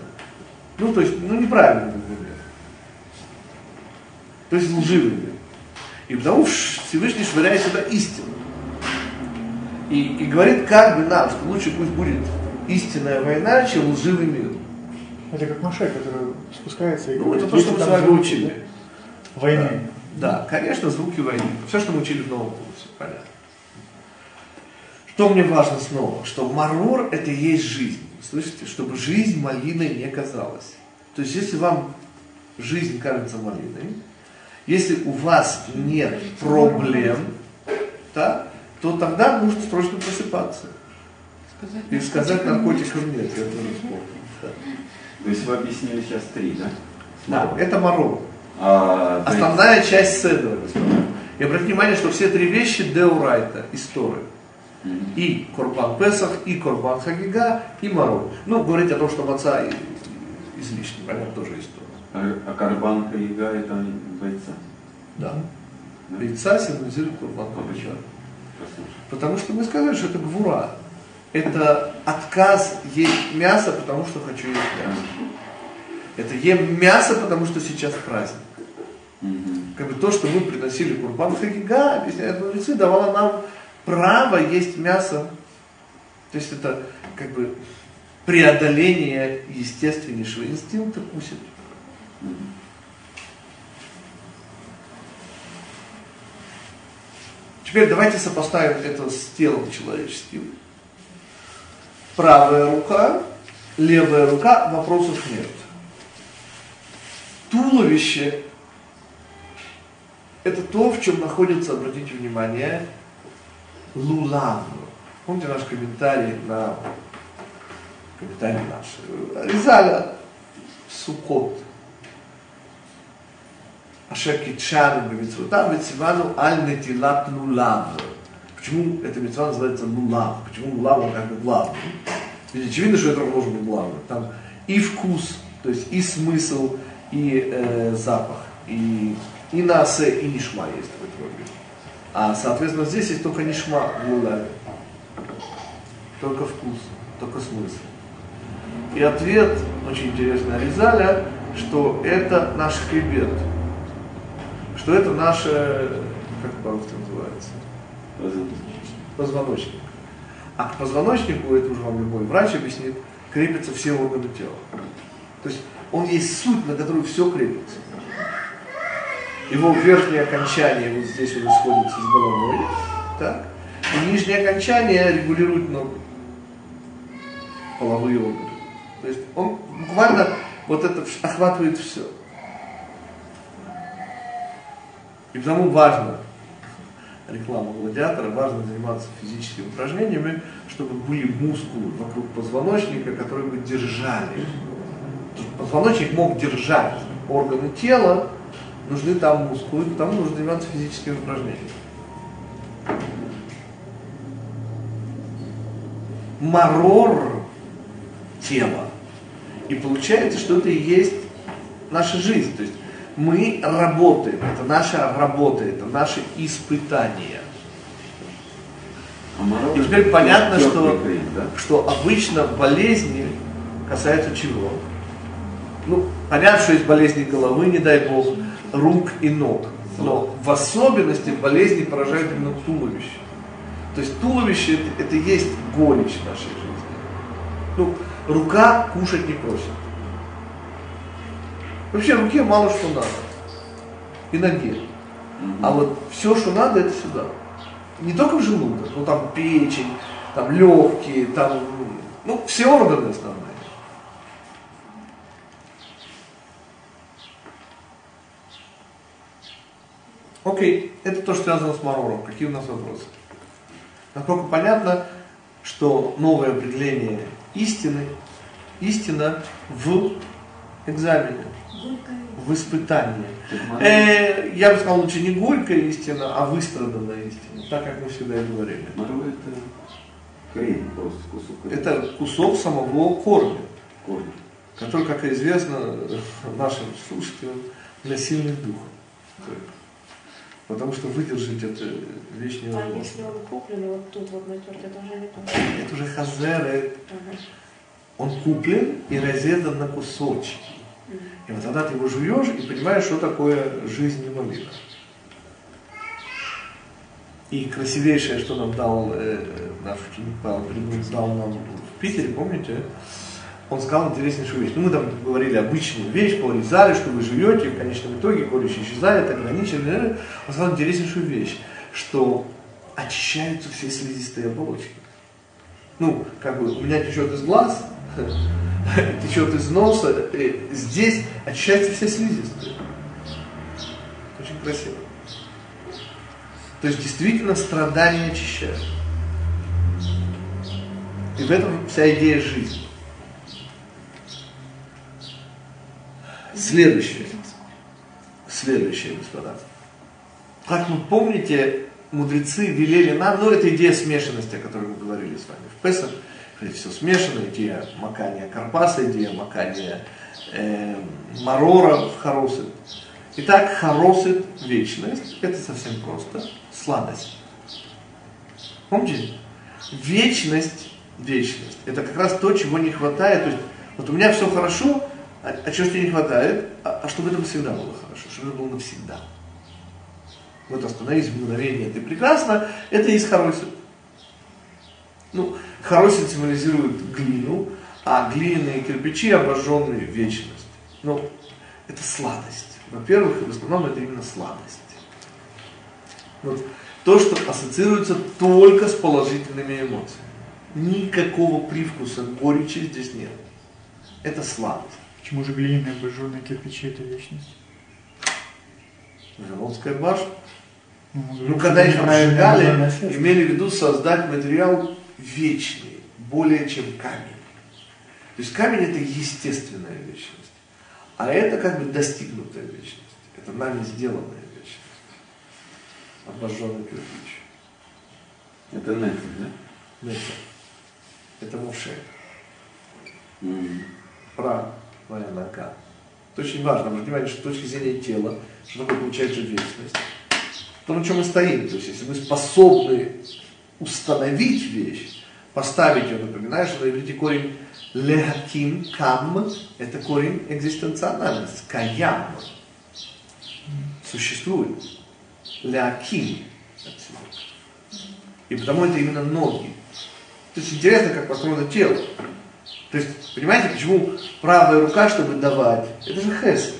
Ну, то есть, ну, неправильный например. То есть лживый мир. И потому Всевышний швыряет сюда истину. И, и говорит как бы нам, что лучше пусть будет истинная война, чем лживый мир. Это как Маше, который спускается и Ну, говорит, это то, что «Если мы с вами звуки, учили. да, Войны. Да, конечно, звуки войны. Все, что мы учили в новом курсе, понятно. Что мне важно снова? Что марур это и есть жизнь. Слышите? Чтобы жизнь малиной не казалась. То есть, если вам жизнь кажется малиной, если у вас нет проблем, да, то тогда нужно срочно просыпаться. Сказать И сказать наркотиков нет, я тоже вспомнил. Да. То есть вы объяснили сейчас три, да? Да, это марур. А, то есть- Основная часть седра, господа. И обратите внимание, что все три вещи деурайта, истории. И Корбан Песах, и Корбан Хагига, и Марой. Ну, говорить о том, что маца излишне, понятно, тоже история. А, а карбан Хаига это бойца? Да. Да? Яйца символизирует почему? Хагига. Потому что мы сказали, что это гвура. Это отказ есть мясо, потому что хочу есть мясо. Это ем мясо, потому что сейчас праздник. Как бы то, что мы приносили Курбан Хагига, объясняют мудрецы, давало нам право есть мясо. То есть это как бы преодоление естественнейшего инстинкта кусит. Теперь давайте сопоставим это с телом человеческим. Правая рука, левая рука, вопросов нет. Туловище – это то, в чем находится, обратите внимание, лулав. Помните наш комментарий на комментарий наш? Резаля Сукот. Ашер китшану бемитцвотам вецивану аль нетилат лулав. Почему эта митцва называется лулав? Почему лулав как бы главный? Ведь очевидно, что это должен быть главный. Там и вкус, то есть и смысл, и э, запах, и, и насе, и нишма есть. А, соответственно, здесь есть только нишма в лулаве. Только вкус, только смысл. И ответ, очень интересный Аризаля, что это наш хребет. Что это наше, как по-русски называется, позвоночник. А к позвоночнику, это уже вам любой врач объяснит, крепятся все органы тела. То есть он есть суть, на которую все крепится. Его верхнее окончание вот здесь он сходится с головой, так? И нижнее окончание регулирует ногу, половые органы. То есть он буквально вот это охватывает все. И потому важно, реклама гладиатора, важно заниматься физическими упражнениями, чтобы были мускулы вокруг позвоночника, которые бы держали. Позвоночник мог держать органы тела, нужны там мускулы, потому нужно заниматься физическими упражнениями. Марор тела. И получается, что это и есть наша жизнь. То есть мы работаем, это наша работа, это наше испытание. А И теперь понятно, что, крем, да? что обычно болезни касаются чего? Ну, понятно, что есть болезни головы, не дай бог, рук и ног. Но в особенности болезни поражают именно туловище. То есть туловище это, это есть горечь нашей жизни. Ну, рука кушать не просит. Вообще руке мало что надо. И ноге. А вот все, что надо, это сюда. Не только в желудок, ну там печень, там легкие, там, ну, все органы основные. Окей, это то, что связано с марором. Какие у нас вопросы? Насколько понятно, что новое определение истины, истина в экзамене, в испытании. Э, я бы сказал, лучше не горькая истина, а выстраданная истина, так как мы всегда и говорили. Мороз это крем, просто кусок. Это кусок самого корня, корень. который, как известно нашим слушателям, для сильных духов. Потому что выдержать эту вещь А невозможно. если он куплен, вот тут вот натерт, это уже не то. Это уже хазеры. Ага. Он куплен и разрезан на кусочки. И вот тогда ты его жуешь и понимаешь, что такое жизнь малина. И красивейшее, что нам дал э, наш Придун, дал нам в Питере, помните? Он сказал интереснейшую вещь. Ну, мы там говорили обычную вещь, порезали, что вы живете, в конечном итоге колющий исчезает, ограничен. Он сказал интереснейшую вещь, что очищаются все слизистые оболочки. Ну, как бы у меня течет из глаз, течет из носа, здесь очищаются все слизистые. Очень красиво. То есть действительно страдания очищают. И в этом вся идея жизни. Следующее. Следующее, господа. Как вы помните, мудрецы велели нам, ну это идея смешанности, о которой мы говорили с вами в Песах, все смешано, идея макания карпаса, идея макания э, марора в хоросет. Итак, хоросет, вечность, это совсем просто, сладость. Помните? Вечность, вечность, это как раз то, чего не хватает. То есть, вот у меня все хорошо, а, а чего тебе не хватает? А, а чтобы это всегда было хорошо, чтобы это было навсегда. Вот остановись в мгновение, ты прекрасно, это есть хоросит. Ну, хоросит символизирует глину, а глиняные кирпичи обожженные вечность. Ну, это сладость. Во-первых, в основном это именно сладость. Вот. То, что ассоциируется только с положительными эмоциями. Никакого привкуса горечи здесь нет. Это сладость. Почему же глиняные обожженные кирпичи это вечность? Вавилонская башня. Ну, Ну, когда их обжигали, имели в виду создать материал вечный, более чем камень. То есть камень это естественная вечность, а это как бы достигнутая вечность. Это нами сделанная вечность. Обожженный кирпич. Это нефть, да? Нефть. Это муше. М. Пра, моя нога. Это очень важно, обратите внимание, что с точки зрения тела, что такое получается вечность. То, на чем мы стоим. То есть, если мы способны установить вещь, поставить ее, напоминаю, что на иврите корень лехаким, кам, это корень экзистенциональности, каям. Существует. Отсюда. И потому это именно ноги. То есть интересно, как построено тело. То есть, понимаете, почему правая рука, чтобы давать, это же хесед.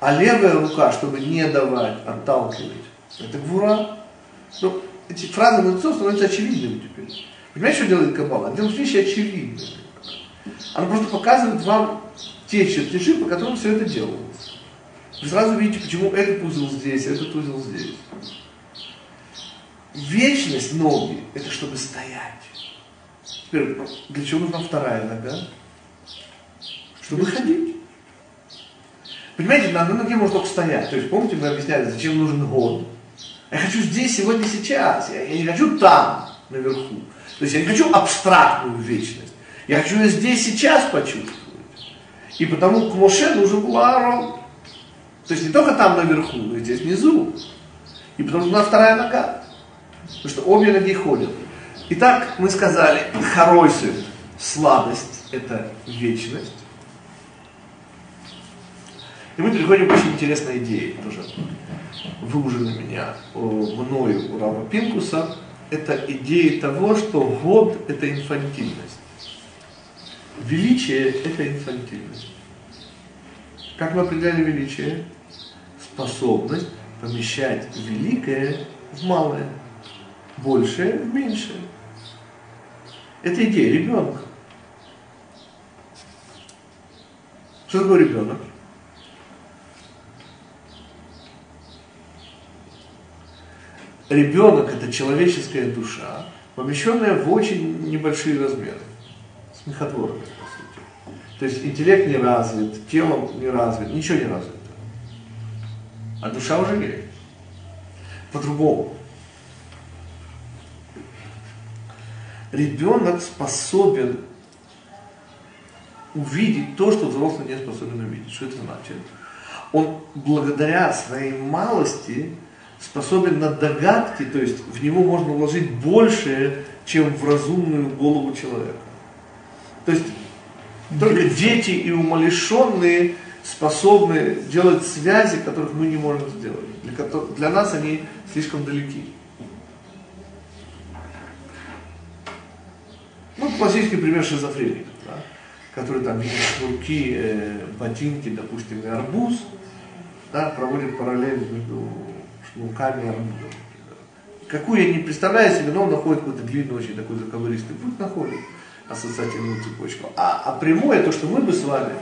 А левая рука, чтобы не давать, отталкивать, это гвура. Ну, эти фразы мудрецов становятся очевидными теперь. Понимаете, что делает Каббала? Она делает вещи очевидными. Она просто показывает вам те чертежи, по которым все это делалось. Вы сразу видите, почему этот узел здесь, этот узел здесь. Вечность ноги – это чтобы стоять. Теперь, для чего нужна вторая нога? Чтобы ходить. Понимаете, на одной ноге можно только стоять. То есть, помните, мы объясняли, зачем нужен год? Я хочу здесь, сегодня, сейчас. Я, я не хочу там, наверху. То есть я не хочу абстрактную вечность. Я хочу ее здесь, сейчас почувствовать. И потому к Моше нужен был Аарон. То есть не только там наверху, но и здесь внизу. И потому нас вторая нога. Потому что обе ноги ходят. Итак, мы сказали, хоройсит, сладость, это вечность. И мы переходим к очень интересной идее, тоже выужена меня мною у Рава Пинкуса. Это идея того, что год – это инфантильность. Величие – это инфантильность. Как мы определяли величие? Способность помещать великое в малое, большее в меньшее. Это идея ребенка. Что такое ребенок? Ребенок это человеческая душа, помещенная в очень небольшие размеры, смехотворные, по сути. То есть интеллект не развит, тело не развит, ничего не развито. А душа уже есть. По-другому. Ребенок способен увидеть то, что взрослый не способен увидеть. Что это значит? Он благодаря своей малости способен на догадки, то есть в него можно вложить больше, чем в разумную голову человека. То есть Только дети и умалишенные способны делать связи, которых мы не можем сделать. Для, для нас они слишком далеки. Классический пример шизофреника, да, который там видит шнурки, э, ботинки, допустим, и арбуз, да, проводит параллель между шнурками и арбузом. Какую я не представляю себе, но он находит какой-то длинный, очень такой заковыристый путь, находит ассоциативную цепочку. А, а прямое, то, что мы бы с вами,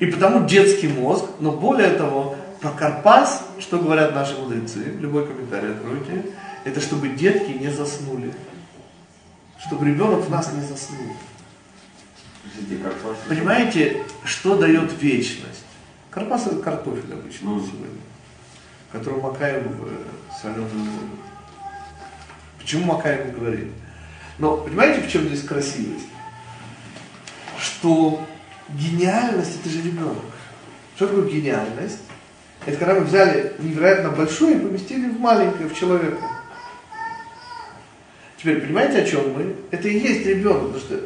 и потому детский мозг, но более того, про Карпас, что говорят наши мудрецы, любой комментарий откройте, это чтобы детки не заснули. Чтобы ребенок в нас не заснул. Понимаете, что дает вечность? Карпас это картофель обычно Мгм. сегодня, который макаем в э, соленую воду. Почему макаем говорит? Но понимаете, в чем здесь красивость? Что гениальность это же ребенок. Что такое гениальность? Это когда мы взяли невероятно большое и поместили в маленькое, в человека. Теперь понимаете, о чем мы? Это и есть ребенок, потому что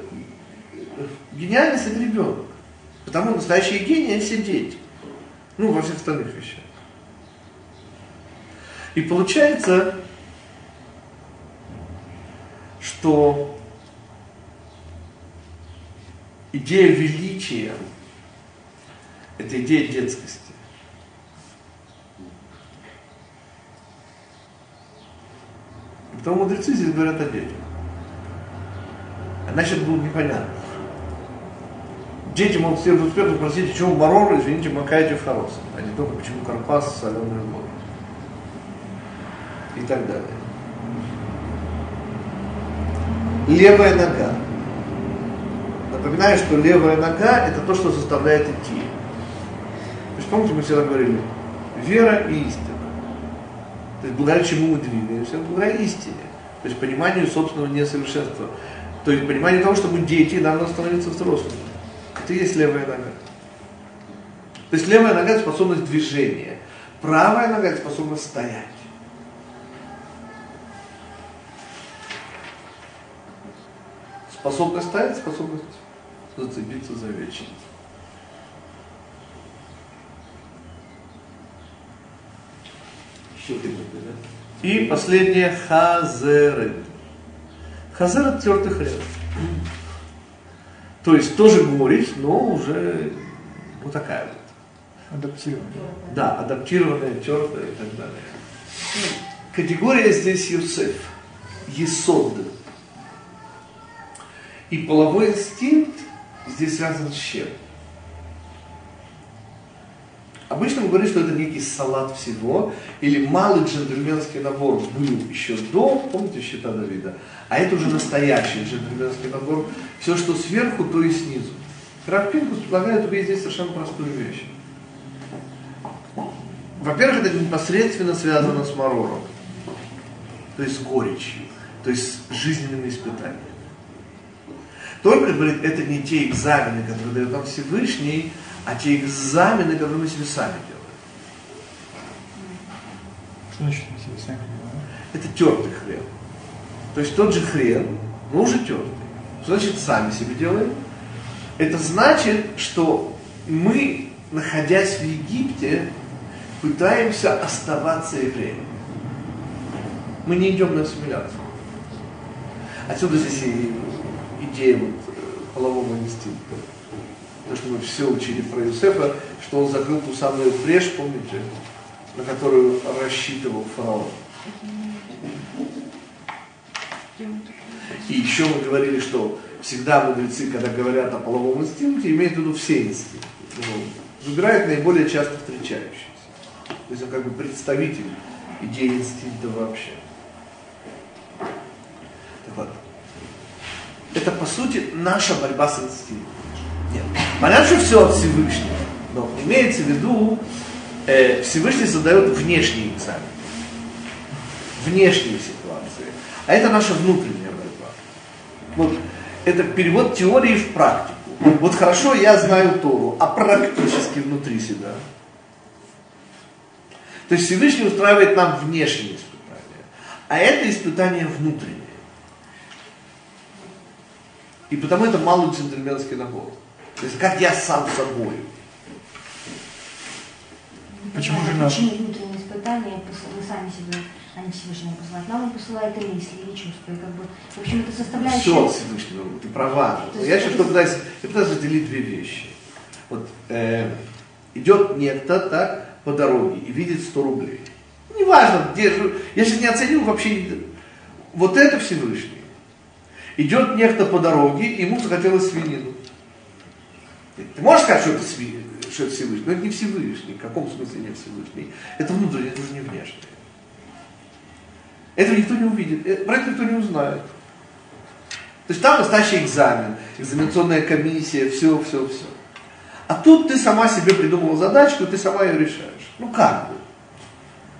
гениальность это ребенок. Потому настоящие гении это все дети. Ну, во всех остальных вещах. И получается, что идея величия – это идея детскости. И Потому мудрецы здесь говорят о детях. Было бы непонятно. Дети могут себе успехом спросить, почему марор, извините, макаете в хорошем, а не только почему карпас, соленый воду. И так далее. Левая нога. Напоминаю, что левая нога это то, что заставляет идти. То есть помните, мы всегда говорили, вера и истина. То есть благодаря чему мы двигаемся? Благодаря истине. То есть пониманию собственного несовершенства. То есть понимание того, что мы дети, нам надо становиться взрослыми. Это и есть левая нога. То есть левая нога – способность движения. Правая нога – это способность стоять. Способность стоять, способность зацепиться за вечность. Еще ты да? И последнее хазерет. Хазерет, тертый хрен. То есть тоже горечь, но уже вот такая вот. Адаптировано. Да, адаптированная, тертая и так далее. Категория здесь Йесод. Йесод. И половой инстинкт здесь связан с чем? Обычно мы говорим, что это некий салат всего, или малый джентльменский набор был еще до, помните, счета Давида, а это уже настоящий джентльменский набор. Все, что сверху, то и снизу. Рафпинкус предлагает увидеть совершенно простую вещь. Во-первых, это непосредственно связано с марором, то есть с горечью, то есть с жизненными испытаниями. Только, говорит, это не те экзамены, которые дает нам Всевышний, а те экзамены, которые мы себе сами делаем. Что значит мы себе сами делаем? Это тертый хлеб. То есть тот же хрен, но уже тертый. Что значит сами себе делаем? Это значит, что мы, находясь в Египте, пытаемся оставаться евреями. Мы не идем на ассимиляцию. Отсюда здесь и идея вот, э, полового инстинкта. То, что мы все учили про Юсефа, что он закрыл ту самую брешь, помните, на которую рассчитывал фараон. И еще мы говорили, что всегда мудрецы, когда говорят о половом инстинкте, имеют в виду все инстинкты. Ну, выбирают наиболее часто встречающиеся. То есть он как бы представитель идеи инстинкта вообще. Так вот. Это по сути наша борьба с инстинктом. Нет. Понятно, что все от Всевышнего. Но имеется в виду, э, Всевышний создает внешние экзамены. Внешние ситуации. А это наша внутренняя борьба. Вот это перевод теории в практику. Вот хорошо, я знаю Тору, а практически внутри себя. То есть Всевышний устраивает нам внешние испытания, а это испытание внутреннее. И потому это малый джентльменский набор. То есть как я сам собой. Почему Да, жена? Почему внутренние испытания вы сами себе, не Всевышний посылает? Нам он посылает и мысли, и чувства, и как бы, в общем, это составляющая... Все Всевышнего, ты права. То я сейчас пытаюсь, я пытаюсь разделить две вещи. Вот э, идет некто так по дороге и видит 100 рублей. Неважно, где же, я сейчас не оценил вообще, вот это Всевышний. Идет некто по дороге, и ему захотелось свинину. Ты ты можешь сказать, что это, что это Всевышний? Но это не Всевышний. В каком смысле не Всевышний? Это внутреннее, это уже не внешнее. Этого никто не увидит, э, про это никто не узнает. То есть там настоящий экзамен, экзаменационная комиссия, все, все, все. А тут ты сама себе придумала задачку, ты сама ее решаешь. Ну как бы?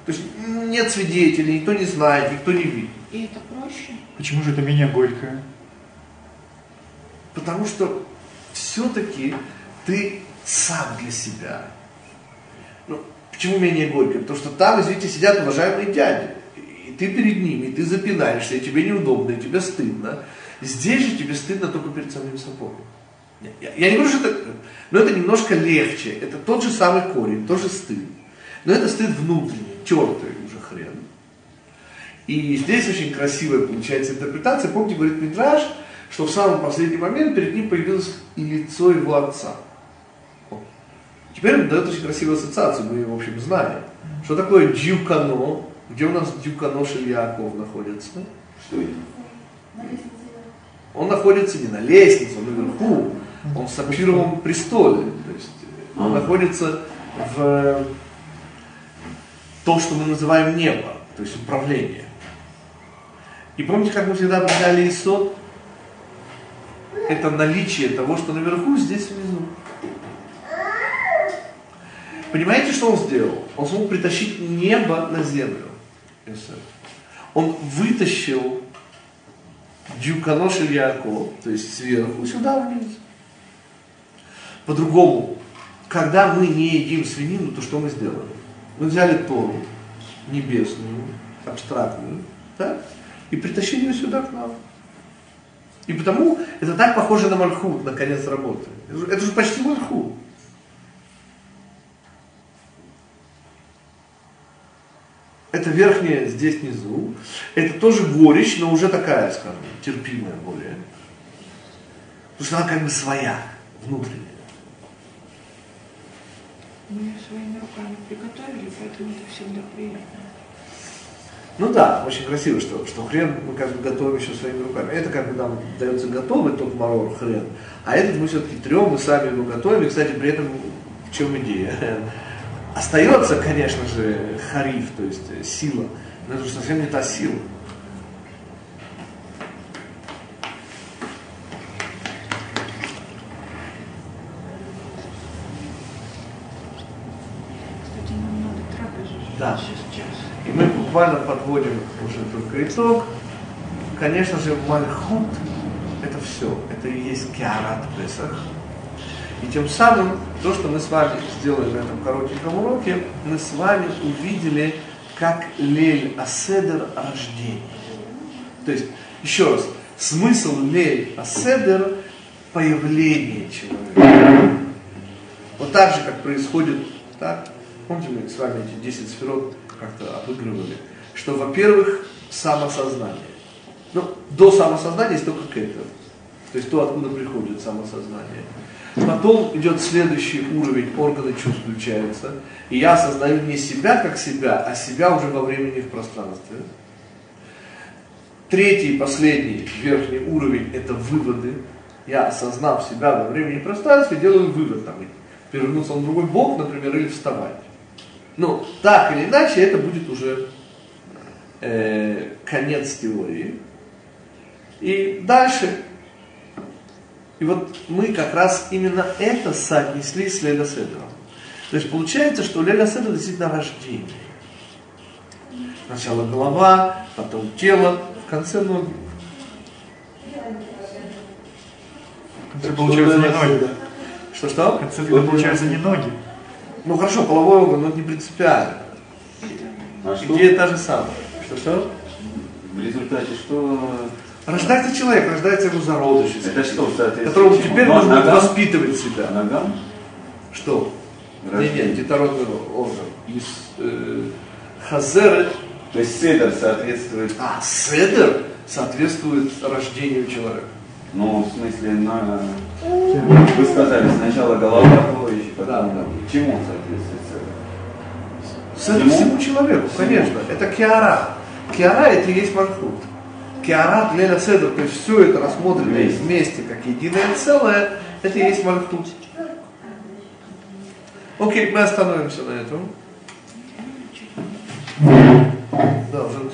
То есть нет свидетелей, никто не знает, никто не видит. И это проще. Почему же это менее горькое? Потому что все-таки ты сам для себя. Ну, почему менее горько? Потому что там, извините, сидят уважаемые дяди. И ты перед ними, и ты запинаешься, и тебе неудобно, и тебе стыдно. Здесь же тебе стыдно только перед самим собой. Я, я не говорю, что это... Но это немножко легче. Это тот же самый корень, тоже стыд. Но это стыд внутренний, тертый уже хрен. И здесь очень красивая получается интерпретация. Помните, говорит Мидраш, что в самый последний момент перед ним появилось и лицо его отца. Теперь он дает очень красивую ассоциацию, мы ее, в общем, знаем. Что такое дюкано? Где у нас дюкано Шильяков находится? Что это? Он находится не на лестнице, он наверху. Он в сапфировом престоле. То есть он А. находится в то, что мы называем небо, то есть управление. И помните, как мы всегда определяли исот? Это наличие того, что наверху, здесь внизу. Понимаете, что он сделал? Он смог притащить небо на землю. Он вытащил Дюканош Ильяко, то есть сверху сюда вниз. По-другому, когда мы не едим свинину, то что мы сделали? Мы взяли Тору, небесную, абстрактную, так, и притащили ее сюда к нам. И потому это так похоже на Мальхут, на конец работы. Это же, почти Мальхут. Это верхняя здесь внизу. Это тоже горечь, но уже такая, скажем, терпимая более. Потому что она как бы своя, внутренняя. Мы ее своими руками приготовили, поэтому это всегда приятно. Ну да, очень красиво, что, что хрен мы как бы готовим еще своими руками. Это как бы нам дается готовый тот марор хрен, а этот мы все-таки трем, мы сами его готовим. И, кстати, при этом в чем идея? Остается, конечно же, хариф, то есть э, сила, но это же совсем не та сила. Кстати, нам надо трапезу Да. Буквально подводим уже только итог. Конечно же, Мальхут – это все. Это и есть Киарат Песах. И тем самым, то, что мы с вами сделали на этом коротеньком уроке, мы с вами увидели, как Лель Аседер рождение. То есть, еще раз, смысл Лель Аседер – появление человека. Вот так же, как происходит, так, помните, мы с вами эти 10 сферот как-то обыгрывали, что, во-первых, самосознание. Ну, до самосознания есть только это. То есть то, откуда приходит самосознание. Потом идет следующий уровень, органы чувств включаются. И я осознаю не себя как себя, а себя уже во времени и в пространстве. Третий, последний, верхний уровень – это выводы. Я, осознав себя во времени и пространстве, делаю вывод, там, перевернуться на другой бок, например, или вставать. Но так или иначе, это будет уже э, конец теории. И дальше. И вот мы как раз именно это соотнесли с Леля Седером. То есть получается, что Леля Седер действительно рождение. Сначала голова, потом тело, в конце ноги. Конце получается не ноги. Что-что? конце тогда получается не ноги. Ну хорошо, половой орган, но это не принципиально. А Идея та же самая. Что-что? в результате что Рождается человек, рождается его зародыш, Это что, которого теперь Но нужно ногам? воспитывать себя. Ногам? Что? Нет, Рождение. нет, детородный орган. Из, э, хазер, То есть седер соответствует, а седер соответствует рождению человека. ну, в смысле, на... Вы сказали, сначала голова еще, потом... Да, да. Чему соответствует седер? Седер Всему? всему человеку, Всему. конечно. Это киара. Киара это и есть мархут. Киара для седер, то есть все это рассмотренное Вместе. вместе как единое целое, это и есть мархут. Окей, мы остановимся на этом. Да, уже